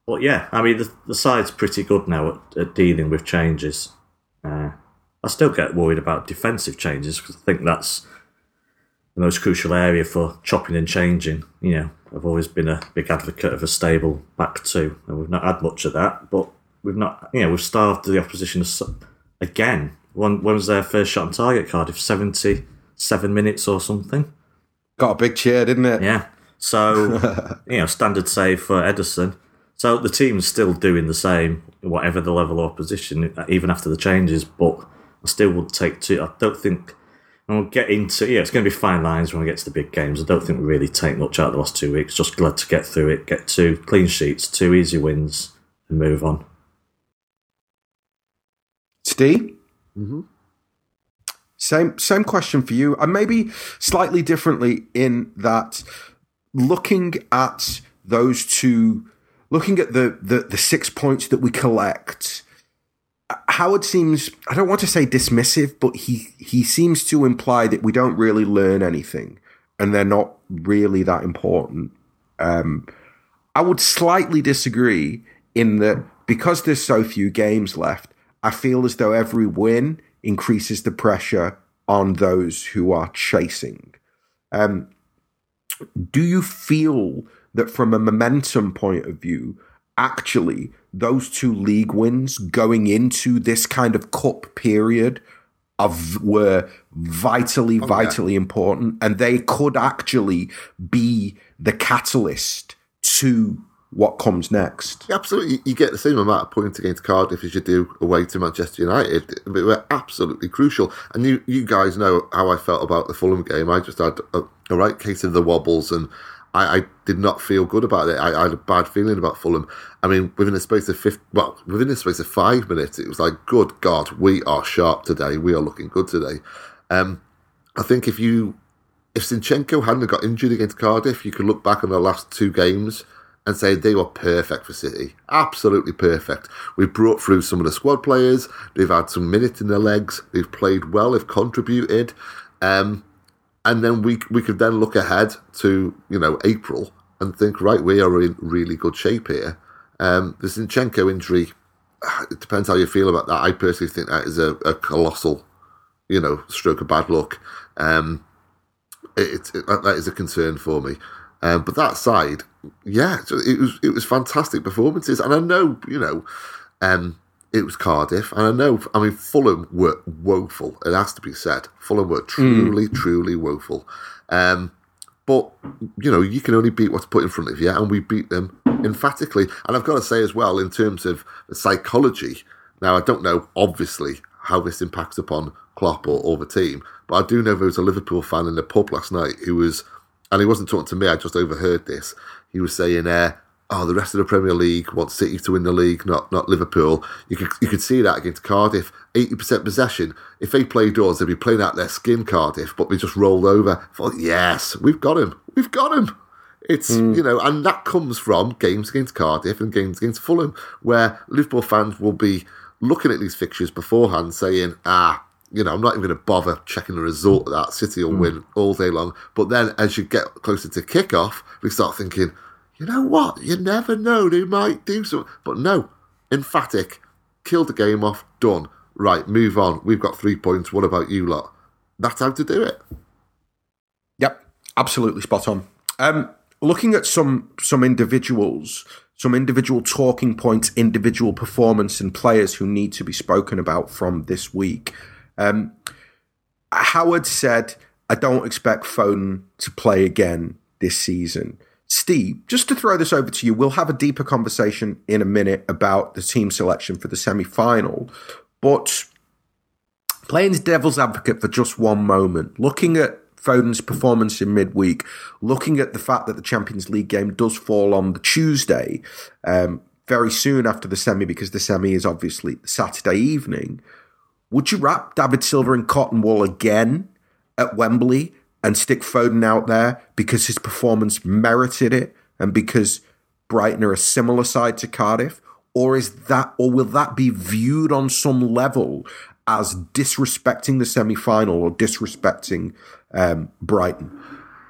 but yeah, I mean, the, the side's pretty good now at, at dealing with changes. Uh, I still get worried about defensive changes because I think that's the most crucial area for chopping and changing. You know, I've always been a big advocate of a stable back two, and we've not had much of that. But we've not, you know, we've starved the opposition again. When, when was their first shot on target? Cardiff, seventy-seven minutes or something. Got a big cheer, didn't it? Yeah. So, you know, standard save for Ederson. So the team's still doing the same, whatever the level of opposition, even after the changes. But I still would take two. I don't think. And we'll get into yeah, it's going to be fine lines when we get to the big games. I don't think we really take much out of the last two weeks. Just glad to get through it, get two clean sheets, two easy wins, and move on. Steve? Same same question for you, and maybe slightly differently in that looking at those two, looking at the the, the six points that we collect. Howard seems I don't want to say dismissive, but he he seems to imply that we don't really learn anything and they're not really that important. Um, I would slightly disagree in that because there's so few games left, I feel as though every win increases the pressure on those who are chasing. Um, do you feel that from a momentum point of view, actually, those two league wins going into this kind of cup period of were vitally, vitally important, and they could actually be the catalyst to what comes next. Absolutely, you get the same amount of points against Cardiff as you do away to Manchester United. They were absolutely crucial, and you you guys know how I felt about the Fulham game. I just had a, a right case of the wobbles, and I, I, did not feel good about it. I, I, had a bad feeling about Fulham. I mean, within the space of fifth, well, within the space of five minutes, it was like, good God, we are sharp today. We are looking good today. Um, I think if you if Zinchenko hadn't got injured against Cardiff, you could look back on the last two games and say they were perfect for City. Absolutely perfect. We've brought through some of the squad players. They've had some minutes in their legs. They've played well. They've contributed. Um, and then we we could then look ahead to you know April and think right we are in really good shape here. Um, the Zinchenko injury, it depends how you feel about that. I personally think that is a, a colossal, you know, stroke of bad luck. Um, it, it, that is a concern for me. Um, but that side, yeah, it was it was fantastic performances, and I know you know, um, it was Cardiff, and I know I mean Fulham were woeful. It has to be said, Fulham were truly, mm. truly woeful. Um, but you know, you can only beat what's put in front of you, and we beat them emphatically. And I've got to say as well, in terms of psychology, now I don't know obviously how this impacts upon Klopp or, or the team, but I do know there was a Liverpool fan in the pub last night who was and he wasn't talking to me. I just overheard this. He was saying, uh, "Oh, the rest of the Premier League want City to win the league, not not Liverpool." You could you could see that against Cardiff, eighty percent possession. If they played us, they'd be playing out their skin, Cardiff. But we just rolled over. I thought, yes, we've got him. We've got him. It's mm. you know, and that comes from games against Cardiff and games against Fulham, where Liverpool fans will be looking at these fixtures beforehand, saying, "Ah, you know, I'm not even going to bother checking the result of that. City will mm. win all day long. But then as you get closer to kickoff, we start thinking, you know what? You never know. They might do something. But no, emphatic. Killed the game off. Done. Right, move on. We've got three points. What about you lot? That's how to do it. Yep, absolutely spot on. Um, looking at some some individuals, some individual talking points, individual performance, and players who need to be spoken about from this week. Um, Howard said, I don't expect Foden to play again this season. Steve, just to throw this over to you, we'll have a deeper conversation in a minute about the team selection for the semi final. But playing the devil's advocate for just one moment, looking at Foden's performance in midweek, looking at the fact that the Champions League game does fall on the Tuesday, um, very soon after the semi, because the semi is obviously Saturday evening. Would you wrap David Silva in cotton wool again at Wembley and stick Foden out there because his performance merited it and because Brighton are a similar side to Cardiff? Or is that, or will that be viewed on some level as disrespecting the semi final or disrespecting um, Brighton?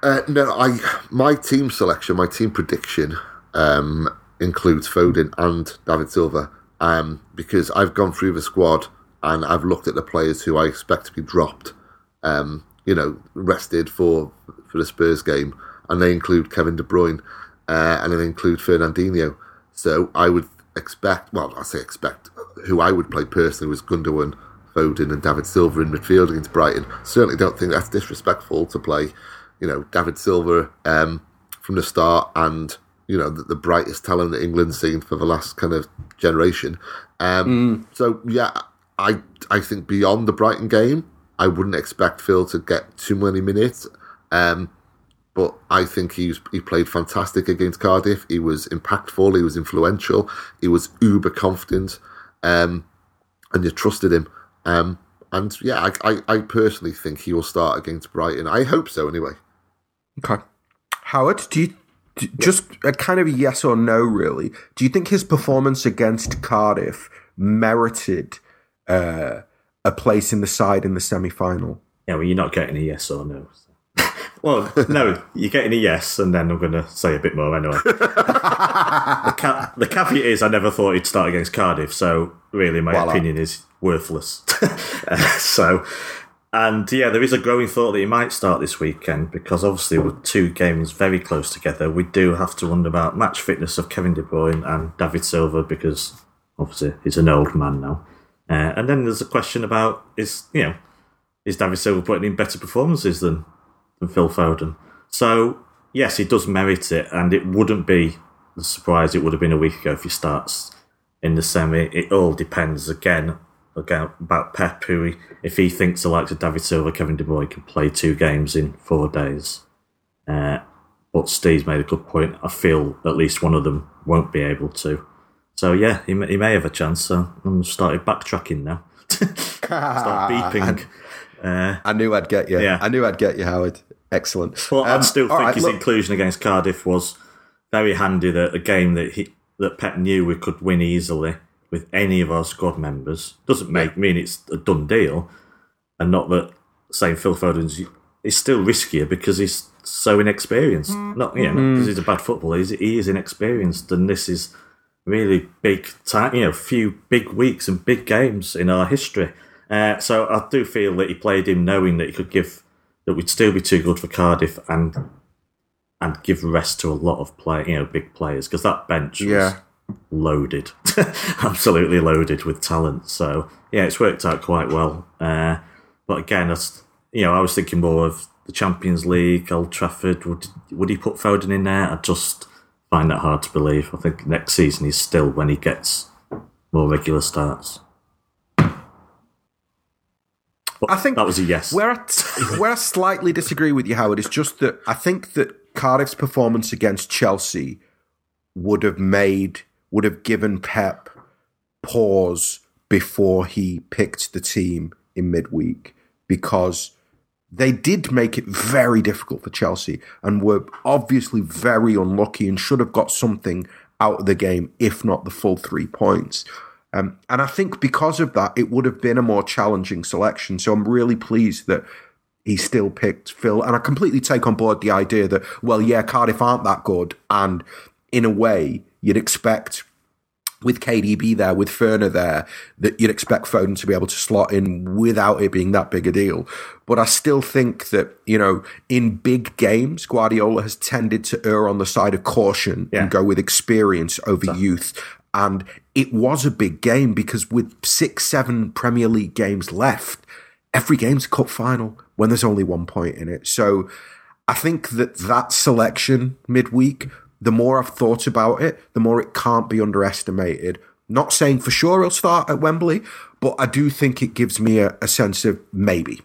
Uh, no, I my team selection, my team prediction um, includes Foden and David Silva um, because I've gone through the squad and I've looked at the players who I expect to be dropped, um, you know, rested for for the Spurs game, and they include Kevin De Bruyne, uh, and they include Fernandinho. So I would expect, well, I say expect, who I would play personally was Gundogan, Foden, and David Silva in midfield against Brighton. Certainly don't think that's disrespectful to play, you know, David Silva um, from the start and you know the, the, brightest talent that England's seen for the last kind of generation. Um, mm. So yeah, I I think beyond the Brighton game, I wouldn't expect Phil to get too many minutes. Um, but I think he's he played fantastic against Cardiff. He was impactful. He was influential. He was uber confident, um, and you trusted him. Um, and yeah, I, I, I personally think he will start against Brighton. I hope so, anyway. Okay, Howard, do you just a kind of yes or no? Really, do you think his performance against Cardiff merited? Uh, a place in the side in the semi final. Yeah, well, you're not getting a yes or no. well, no, you're getting a yes, and then I'm going to say a bit more anyway. the, ca- the, caveat is I never thought he'd start against Cardiff, so really my Voila. opinion is worthless. uh, so, and yeah, there is a growing thought that he might start this weekend because obviously with two games very close together, we do have to wonder about match fitness of Kevin De Bruyne and David Silva because obviously he's an old man now. Uh, and then there's a question about is you know is David Silva putting in better performances than than Phil Foden? So yes, he does merit it, and it wouldn't be a surprise. it would have been a week ago if he starts in the semi. It all depends again again about Pep, who he, if he thinks the likes of David Silva, Kevin De Bruyne can play two games in four days. Uh, but Steve's made a good point. I feel at least one of them won't be able to. So yeah, he may, he may have a chance. So I'm started backtracking now. Start beeping. Uh, I knew I'd get you. Yeah. I knew I'd get you, Howard. Excellent. Well, I Um, still think right, his look- inclusion against Cardiff was very handy. That a game that he that Pep knew we could win easily with any of our squad members doesn't make mean it's a done deal, and not that saying Phil Foden's is still riskier because he's so inexperienced. Not you know not because he's a bad footballer. He's, he is inexperienced, and this is really big time. You know, few big weeks and big games in our history. Uh, so I do feel that he played him knowing that he could give that we'd still be too good for Cardiff and and give rest to a lot of play, you know, big players because that bench was Yeah. loaded, absolutely loaded with talent. So yeah, it's worked out quite well. Uh, but again, that's, you know, I was thinking more of the Champions League, Old Trafford. Would would he put Foden in there? I just find that hard to believe. I think next season he's still when he gets more regular starts. But I think that was a yes. Where I, where I slightly disagree with you, Howard, is just that I think that Cardiff's performance against Chelsea would have made would have given Pep pause before he picked the team in midweek because they did make it very difficult for Chelsea and were obviously very unlucky and should have got something out of the game, if not the full three points. Um, and I think because of that, it would have been a more challenging selection. So I'm really pleased that he still picked Phil. And I completely take on board the idea that, well, yeah, Cardiff aren't that good. And in a way, you'd expect with KDB there, with Ferner there, that you'd expect Foden to be able to slot in without it being that big a deal. But I still think that, you know, in big games, Guardiola has tended to err on the side of caution Yeah. and go with experience over youth. And it was a big game because with six, seven Premier League games left, every game's a cup final when there's only one point in it. So I think that that selection midweek, the more I've thought about it, the more it can't be underestimated. Not saying for sure he'll start at Wembley, but I do think it gives me a, a sense of maybe.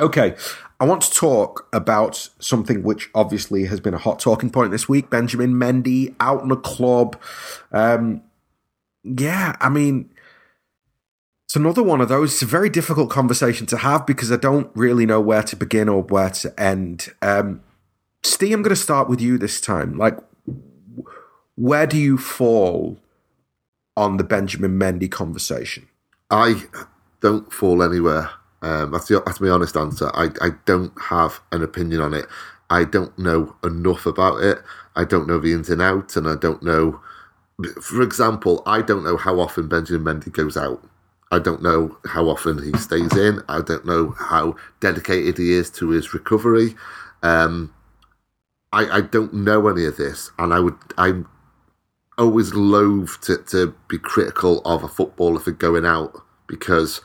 Okay, I want to talk about something which obviously has been a hot talking point this week. Benjamin Mendy out in the club. Um, yeah, I mean, it's another one of those. It's a very difficult conversation to have because I don't really know where to begin or where to end. Um, Steve, I'm going to start with you this time. Like, where do you fall on the Benjamin Mendy conversation? I don't fall anywhere. Um, that's the that's my honest answer. I, I don't have an opinion on it. I don't know enough about it. I don't know the ins and outs, and I don't know. For example, I don't know how often Benjamin Mendy goes out. I don't know how often he stays in. I don't know how dedicated he is to his recovery. Um, I, I don't know any of this, and I would I'm always loath to, to be critical of a footballer for going out because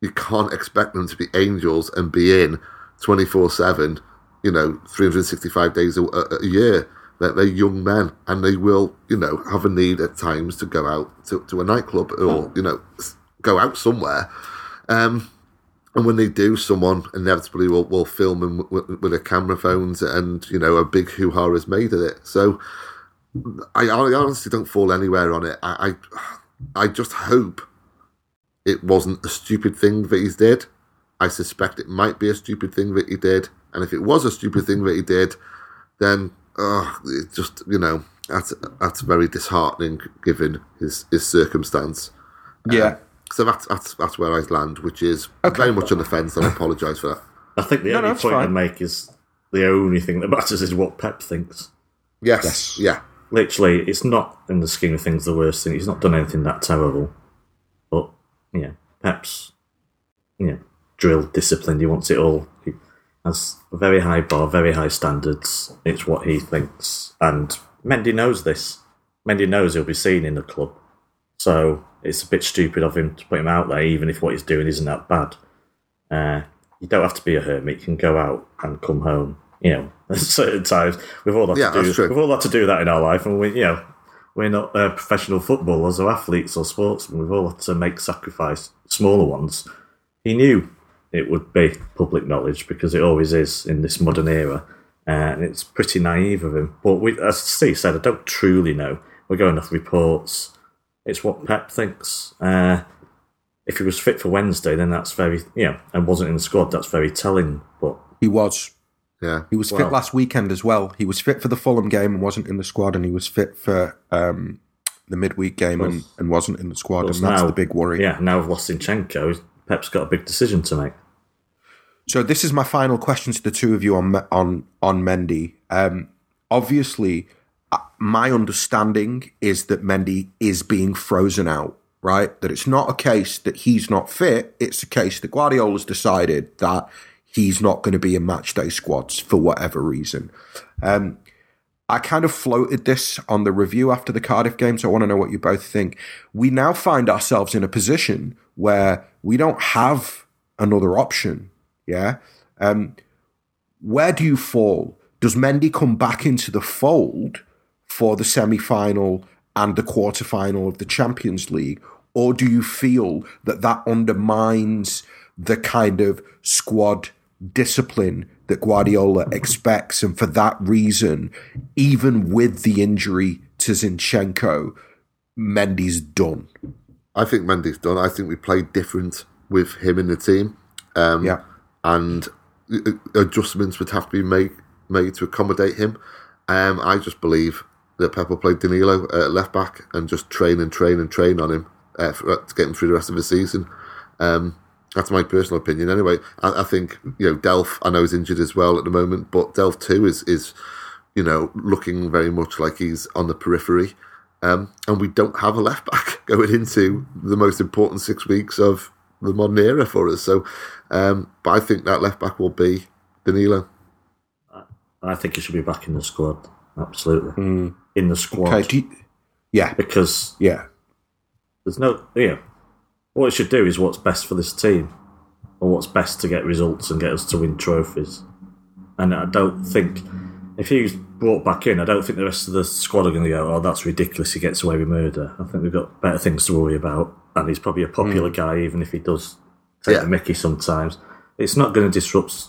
you can't expect them to be angels and be in 24 7, you know, 365 days a, a, a year. They're, they're young men and they will, you know, have a need at times to go out to, to a nightclub or, you know, go out somewhere. Um, and when they do, someone inevitably will, will film them with, with their camera phones and, you know, a big hoo ha is made of it. So, I, I honestly don't fall anywhere on it. I, I, I just hope it wasn't a stupid thing that he did. I suspect it might be a stupid thing that he did, and if it was a stupid thing that he did, then uh, it just you know that's that's very disheartening given his his circumstance. Yeah. So that's that's that's where I land, which is very much on the fence, and I apologise for that. I think the No, no, only it's point I fine. make is the only thing that matters is what Pep thinks. Yes, Yes. yeah, Literally, it's not in the scheme of things the worst thing. He's not done anything that terrible, but you know, Pep's you know drilled, disciplined. He wants it all. He has a very high bar, very high standards. It's what he thinks, and Mendy knows this. Mendy knows he'll be seen in the club, so it's a bit stupid of him to put him out there, even if what he's doing isn't that bad. Uh, you don't have to be a hermit. You can go out and come home. You know, at certain times. We've all had Yeah, to do true. we've all had to do that in our life, and we you know we're not uh, professional footballers or athletes or sportsmen. We've all had to make sacrifice, smaller ones. He knew it would be public knowledge because it always is in this modern era, uh, and it's pretty naive of him. But we, as Steve said, I don't truly know. We're going off reports. It's what Pep thinks. Uh, if he was fit for Wednesday, then that's very yeah, and wasn't in the squad. That's very telling. But He was. Yeah. He was Well- fit last weekend as well. He was fit for the Fulham game and wasn't in the squad, and he was fit for um, the midweek game and, and wasn't in the squad, and that's now- the big worry. yeah, now we've lost Zinchenko. Pep's got a big decision to make. So this is my final question to the two of you on Me- on on Mendy. Um, obviously, my understanding is that Mendy is being frozen out. Right, that it's not a case that he's not fit. It's a case that Guardiola's decided that he's not going to be in match day squads for whatever reason. Um, I kind of floated this on the review after the Cardiff game, so I want to know what you both think. We now find ourselves in a position where we don't have another option. Yeah. Um, where do you fall? Does Mendy come back into the fold for the semi final and the quarter final of the Champions League? Or do you feel that that undermines the kind of squad discipline that Guardiola expects? And for that reason, even with the injury to Zinchenko, Mendy's done. I think Mendy's done. I think we played different with him in the team. Um, Yeah. and adjustments would have to be made made to accommodate him. Um, I just believe that Pep played Danilo at left back and just train and train and train on him uh, for, to get him through the rest of the season. Um, that's my personal opinion. Anyway, I, I think you know Delph. I know is injured as well at the moment, but Delph too is is you know looking very much like he's on the periphery. Um, and we don't have a left back going into the most important six weeks of the modern era for us. So, um, but I think that left back will be Danilo. I think he should be back in the squad. Absolutely, in the squad Okay. You, yeah. because Yeah. there's no yeah. What it should do is what's best for this team, or what's best to get results and get us to win trophies. And I don't think if he's brought back in, I don't think the rest of the squad are going to go, "Oh, that's ridiculous. He gets away with murder." I think we've got better things to worry about, and he's probably a popular guy, even if he does take Yeah. the Mickey sometimes. It's not going to disrupt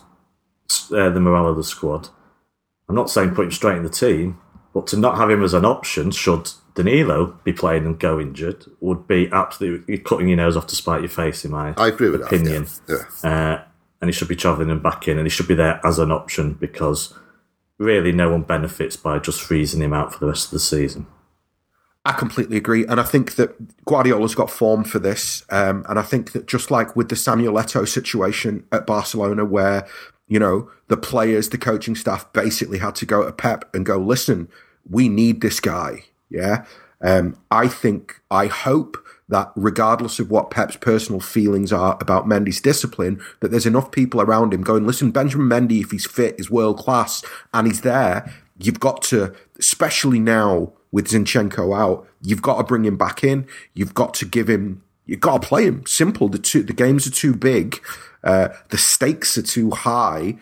uh, the morale of the squad. I'm not saying put him straight in the team, but to not have him as an option, should Danilo be playing and go injured, would be absolutely cutting your nose off to spite your face, in my I agree with opinion. that. Yeah. Uh, and he should be travelling and back in, and he should be there as an option because really no one benefits by just freezing him out for the rest of the season. I completely agree, and I think that Guardiola's got form for this. Um, and I think that just like with the Samuel Eto'o situation at Barcelona, where you know the players, the coaching staff basically had to go to Pep and go, "Listen, we need this guy." Yeah, um, I think, I hope that regardless of what Pep's personal feelings are about Mendy's discipline, that there's enough people around him going, "Listen, Benjamin Mendy, if he's fit, is world class, and he's there." You've got to, especially now with Zinchenko out, you've got to bring him back in. You've got to give him. You've got to play him. Simple. The two the games are too big. Uh, the stakes are too high.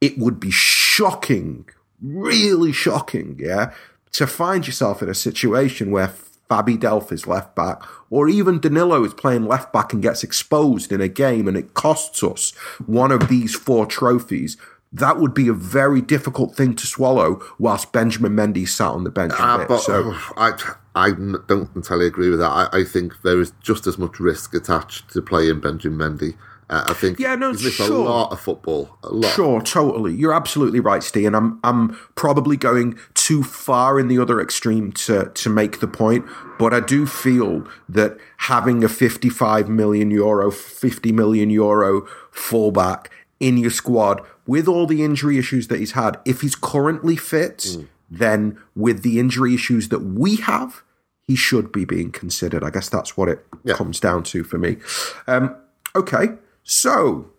It would be shocking, really shocking, yeah, to find yourself in a situation where Fabi Delph is left back, or even Danilo is playing left back and gets exposed in a game, and it costs us one of these four trophies. That would be a very difficult thing to swallow whilst Benjamin Mendy sat on the bench. a Uh, bit. but so I, I n- don't entirely agree with that. I, I think there is just as much risk attached to playing Benjamin Mendy. Uh, I think Yeah, no, he's missed a lot of football. A lot. Sure, totally. You're absolutely right, Steve. And I'm I'm probably going too far in the other extreme to to make the point. But I do feel that having a 55 million euro, 50 million euro fullback in your squad with all the injury issues that he's had, if he's currently fit, then with the injury issues that we have, he should be being considered. I guess that's what it Yeah. comes down to for me. Um, okay, so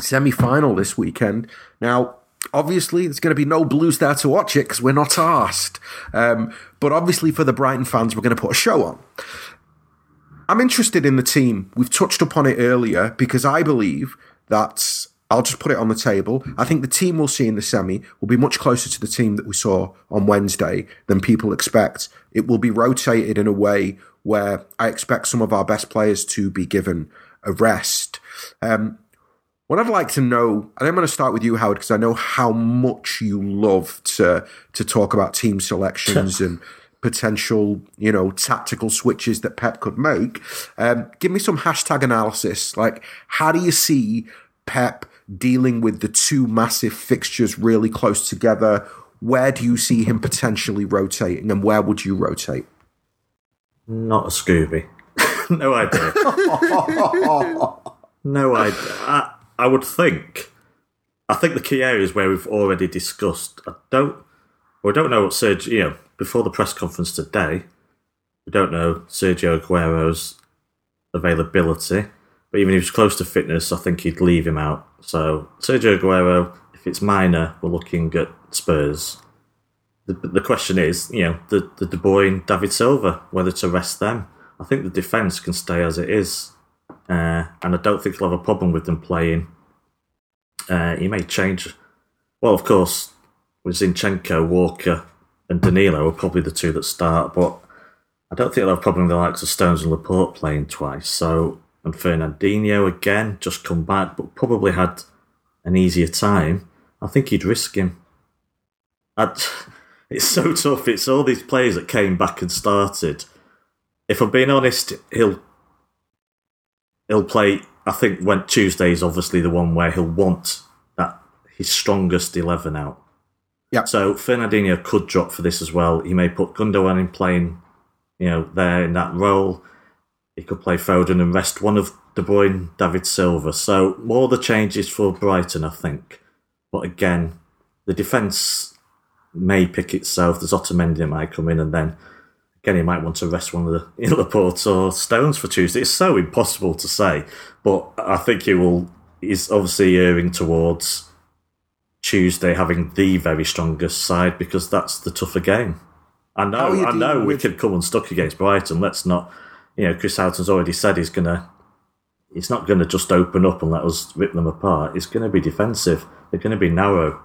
semi final this weekend. Now, obviously, there's going to be no Blues there to watch it because we're not asked. Um, but obviously, for the Brighton fans, we're going to put a show on. I'm interested in the team. We've touched upon it earlier because I believe that I'll just put it on the table. I think the team we'll see in the semi will be much closer to the team that we saw on Wednesday than people expect. It will be rotated in a way where I expect some of our best players to be given a rest. Um, what I'd like to know, and I'm going to start with you, Howard, because I know how much you love to to talk about team selections and potential, you know, tactical switches that Pep could make. Um, give me some hashtag analysis. Like, how do you see Pep dealing with the two massive fixtures really close together? Where do you see him potentially rotating, and where would you rotate? Not a Scooby. no idea. no idea. I, I would think. I think the key areas where we've already discussed. I don't. We don't know what Sergio. You know, before the press conference today, we don't know Sergio Aguero's availability. But even if he's close to fitness, I think he'd leave him out. So Sergio Aguero, if it's minor, we're looking at Spurs. The, the question is, you know, the, the De Bruyne, David Silva, whether to rest them. I think the defence can stay as it is. Uh, and I don't think he'll have a problem with them playing. Uh, he may change. Well, of course, with Zinchenko, Walker, and Danilo are probably the two that start, but I don't think he'll have a problem with the likes of Stones and Laporte playing twice. So, and Fernandinho again, just come back, but probably had an easier time. I think he'd risk him. I'd, it's so tough. It's all these players that came back and started. If I'm being honest, he'll he'll play. I think when Tuesday is obviously the one where he'll want that his strongest eleven out. Yeah. So Fernandinho could drop for this as well. He may put Gundogan in playing, you know, there in that role. He could play Foden and rest one of De Bruyne, David Silva. So more the changes for Brighton, I think. But again, the defence may pick itself. There's Otamendi might come in, and then again he might want to rest one of the Laporte or Stones for Tuesday. It's so impossible to say, but I think he will. He's obviously erring towards Tuesday having the very strongest side because that's the tougher game. I know, oh, I know, we could come unstuck against Brighton. Let's not, you know, Chris Hughton's already said he's gonna. He's not going to just open up and let us rip them apart. It's going to be defensive. They're going to be narrow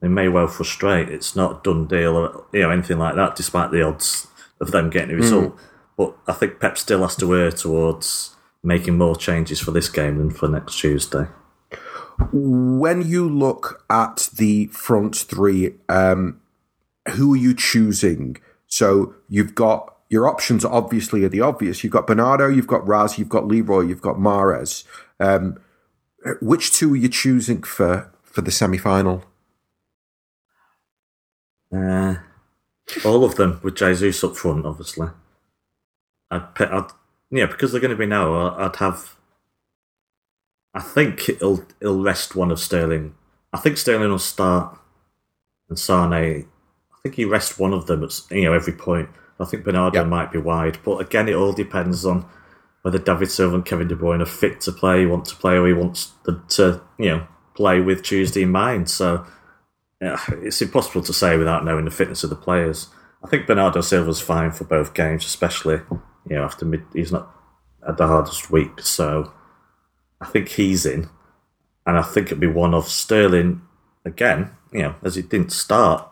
they may well frustrate. It's not done deal or you know anything like that, despite the odds of them getting a result. Mm. But I think Pep still has to err towards making more changes for this game than for next Tuesday. When you look at the front three, um, who are you choosing? So you've got your options. Obviously, are the obvious. You've got Bernardo, you've got Raz, you've got Leroy, you've got Mahrez. Um, which two are you choosing for for the semi final? Uh, all of them with Jesus up front, obviously. I'd, put, I'd yeah, because they're going to be now. I'd have. I think it'll it'll rest one of Sterling. I think Sterling will start, and Sane. I think he rest one of them at you know every point. I think Bernardo yep. might be wide, but again, it all depends on whether David Silva and Kevin De Bruyne are fit to play, want to play, or he wants them to you know play with Tuesday in mind. So it's impossible to say without knowing the fitness of the players. I think Bernardo Silva's fine for both games, especially you know after mid. He's not had the hardest week, so I think he's in, and I think it'd be one of Sterling again. You know, as he didn't start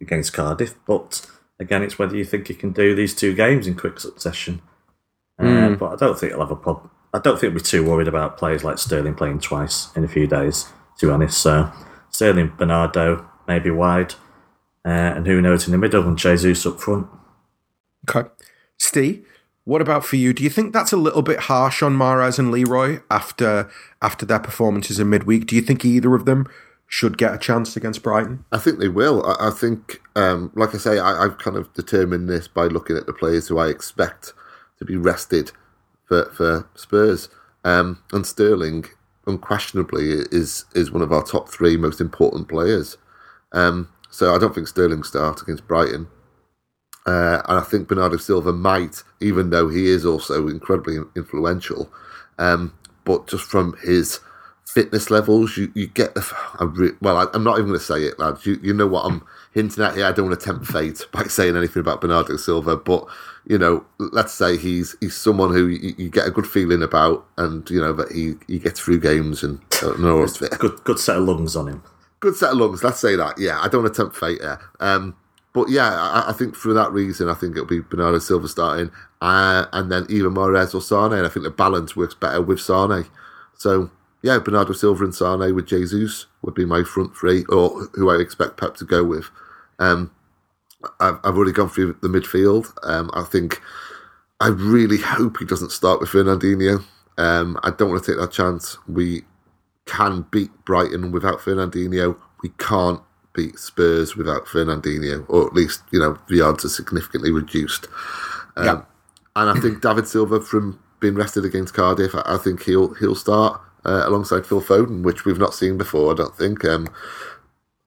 against Cardiff, but again, it's whether you think he can do these two games in quick succession. Mm. Uh, but I don't think he'll have a problem. I don't think we'll be too worried about players like Sterling playing twice in a few days. To be honest, so Sterling, Bernardo, maybe wide, uh, and who knows in the middle, and Jesus up front. Okay. Steve, what about for you? Do you think that's a little bit harsh on Mahrez and Leroy after after their performances in midweek? Do you think either of them should get a chance against Brighton? I think they will. I, I think, um, like I say, I, I've kind of determined this by looking at the players who I expect to be rested for, for Spurs. Um, and Sterling unquestionably is is one of our top three most important players. Um, so I don't think Sterling starts against Brighton. Uh, and I think Bernardo Silva might, even though he is also incredibly influential. Um, but just from his fitness levels, you, you get the. Re- well, I, am not even going to say it, lads. You, you know what I'm hinting at here. I don't want to tempt fate by saying anything about Bernardo Silva, but you know, let's say he's he's someone who you, you get a good feeling about, and you know that he, he gets through games and, and all of it. Good, good set of lungs on him. Good set of lungs. Let's say that. Yeah, I don't want to tempt fate there. Um, but yeah, I, I, think for that reason, I think it'll be Bernardo Silva starting, uh, and then either Mahrez or Sane. And I think the balance works better with Sane. So yeah, Bernardo Silva and Sane with Jesus would be my front three, or who I expect Pep to go with. Um, I've, I've already gone through the midfield. Um, I think I really hope he doesn't start with Fernandinho. Um, I don't want to take that chance. We can beat Brighton without Fernandinho. We can't beat Spurs without Fernandinho, or at least you know the odds are significantly reduced. Um, yeah. And I think David Silva from being rested against Cardiff, I, I think he'll he'll start uh, alongside Phil Foden, which we've not seen before. I don't think. Um,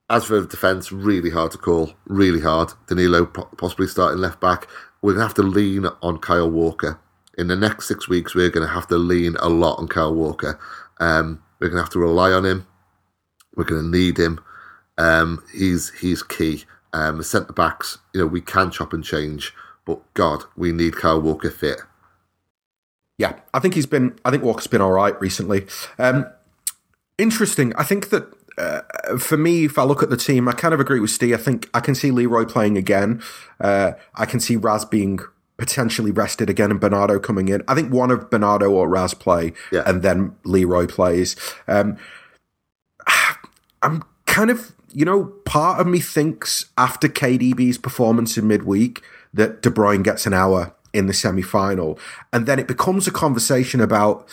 as for the defence, really hard to call. Really hard. Danilo possibly starting left back. We're gonna have to lean on Kyle Walker in the next six weeks. We're going to have to lean a lot on Kyle Walker. Um, we're going to have to rely on him. We're going to need him. Um, he's he's key. Um, the centre backs, you know, we can chop and change, but God, we need Kyle Walker fit. Yeah, I think he's been. I think Walker's been all right recently. Um, interesting. I think that uh, for me, if I look at the team, I kind of agree with Steve. I think I can see Leroy playing again. Uh, I can see Raz being potentially rested again and Bernardo coming in. I think one of Bernardo or Raz play yeah. and then Leroy plays. Um, I'm kind of you know, part of me thinks after KDB's performance in midweek that De Bruyne gets an hour in the semi final. And then it becomes a conversation about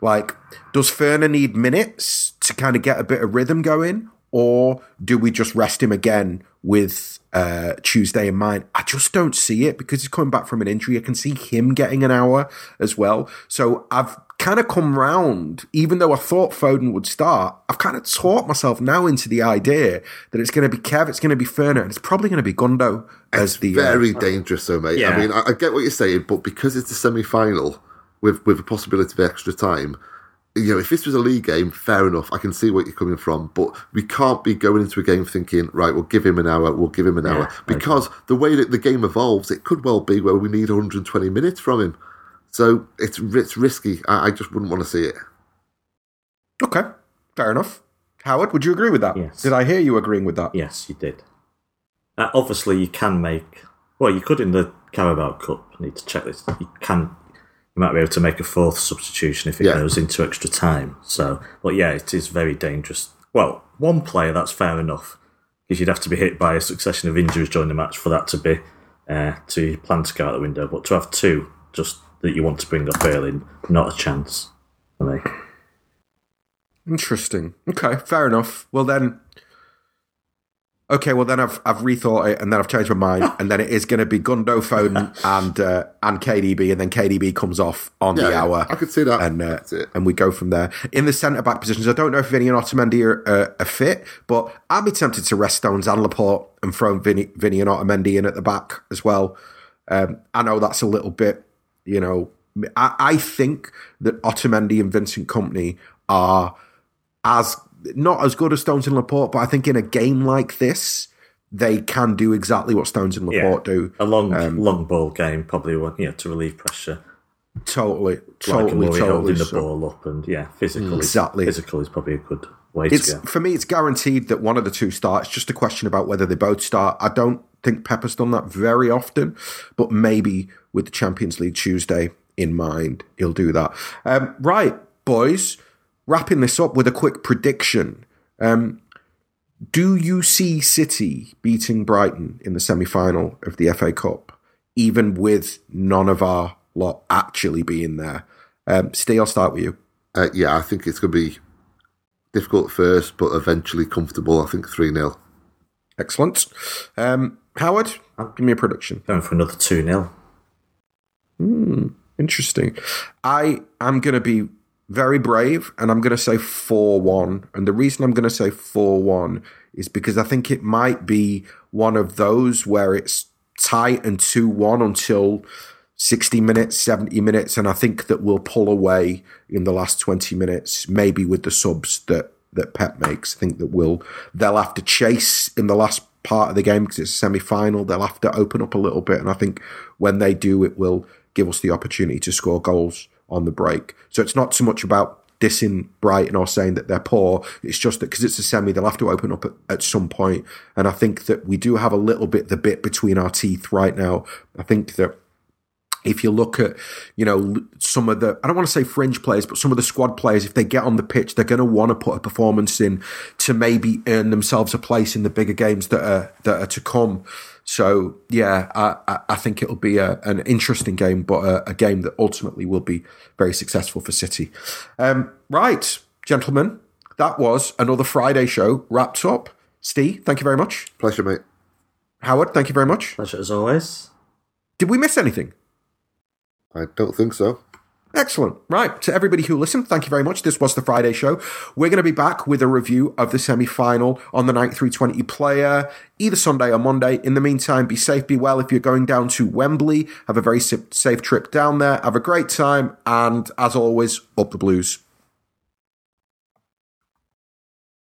like, does Ferner need minutes to kind of get a bit of rhythm going? Or do we just rest him again with uh, Tuesday in mind? I just don't see it because he's coming back from an injury. I can see him getting an hour as well. So I've kind of come round, even though I thought Foden would start, I've kind of taught myself now into the idea that it's going to be Kev, it's going to be Ferner, and it's probably going to be Gundo as it's the very uh, dangerous, though, mate. Yeah. I mean, I, I, get what you're saying, but because it's the semi-final with with a possibility of extra time. You know, if this was a league game, fair enough. I can see where you're coming from, but we can't be going into a game thinking, right, we'll give him an hour, we'll give him an yeah, hour, because the way that the game evolves, it could well be where we need 120 minutes from him. So it's it's risky. I, I just wouldn't want to see it. Okay, fair enough. Howard, would you agree with that? Yes. Did I hear you agreeing with that? Yes, you did. Uh, obviously, you can make. Well, you could in the Carabao Cup. I need to check this. You can. You might be able to make a fourth substitution if it yeah. goes into extra time. So, but yeah, it is very dangerous. Well, one player that's fair enough because you'd have to be hit by a succession of injuries during the match for that to be uh, to plan to go out the window. But to have two, just that you want to bring up early, not a chance for me. Interesting. Okay, fair enough. Well then, okay. Well then, I've I've rethought it, and then I've changed my mind, and then it is going to be Gundo, Foden, and uh, and KDB, and then KDB comes off on yeah, the hour. I could see that, and uh, and we go from there. In the centre back positions, I don't know if Vinny and Otamendi are, uh, are fit, but I'd be tempted to rest Stones and Laporte and throw Vinny, Vinny and Otamendi in at the back as well. Um, I know that's a little bit you know, I, I think that Otamendi and Vincent Kompany are as not as good as Stones and Laporte, but I think in a game like this, they can do exactly what Stones and Laporte yeah. do. A long, um, long ball game, probably, you know, to relieve pressure. Totally, totally, like totally. Holding the so. ball up, and yeah, physical. Exactly, is, physical is probably a good way it's, to go. For me, it's guaranteed that one of the two starts. Just a question about whether they both start. I don't think Pepper's done that very often, but maybe with the Champions League Tuesday in mind, he'll do that. Um, right, boys, wrapping this up with a quick prediction. Um, do you see City beating Brighton in the semi final of the FA Cup, even with none of our lot actually being there? Um, Steve, I'll start with you. Uh, yeah, I think it's going to be difficult first, but eventually comfortable. I think 3 0. Excellent. Um, Howard, give me a prediction. Going for another 2 0. Hmm, interesting. I am going to be very brave and I'm going to say 4 1. And the reason I'm going to say 4 1 is because I think it might be one of those where it's tight and 2 1 until 60 minutes, 70 minutes. And I think that we'll pull away in the last 20 minutes, maybe with the subs that that Pep makes. I think that we'll, they'll have to chase in the last part of the game because it's a semi final. They'll have to open up a little bit. And I think when they do, it will give us the opportunity to score goals on the break. So it's not so much about dissing Brighton or saying that they're poor. It's just that because it's a semi, they'll have to open up at, at, some point. And I think that we do have a little bit the bit between our teeth right now. I think that if you look at, you know, some of the, I don't want to say fringe players, but some of the squad players, if they get on the pitch, they're going to want to put a performance in to maybe earn themselves a place in the bigger games that are, that are to come. So yeah, I, I think it'll be a, an interesting game, but a, a, game that ultimately will be very successful for City. Um, right, gentlemen, that was another Friday show wrapped up. Steve, thank you very much. Pleasure, mate. Howard, thank you very much. Pleasure as always. Did we miss anything? I don't think so. Excellent. Right. To everybody who listened, thank you very much. This was the Friday show. We're going to be back with a review of the semi final on the night 320 player, either Sunday or Monday. In the meantime, be safe, be well. If you're going down to Wembley, have a very safe trip down there. Have a great time. And as always, up the blues.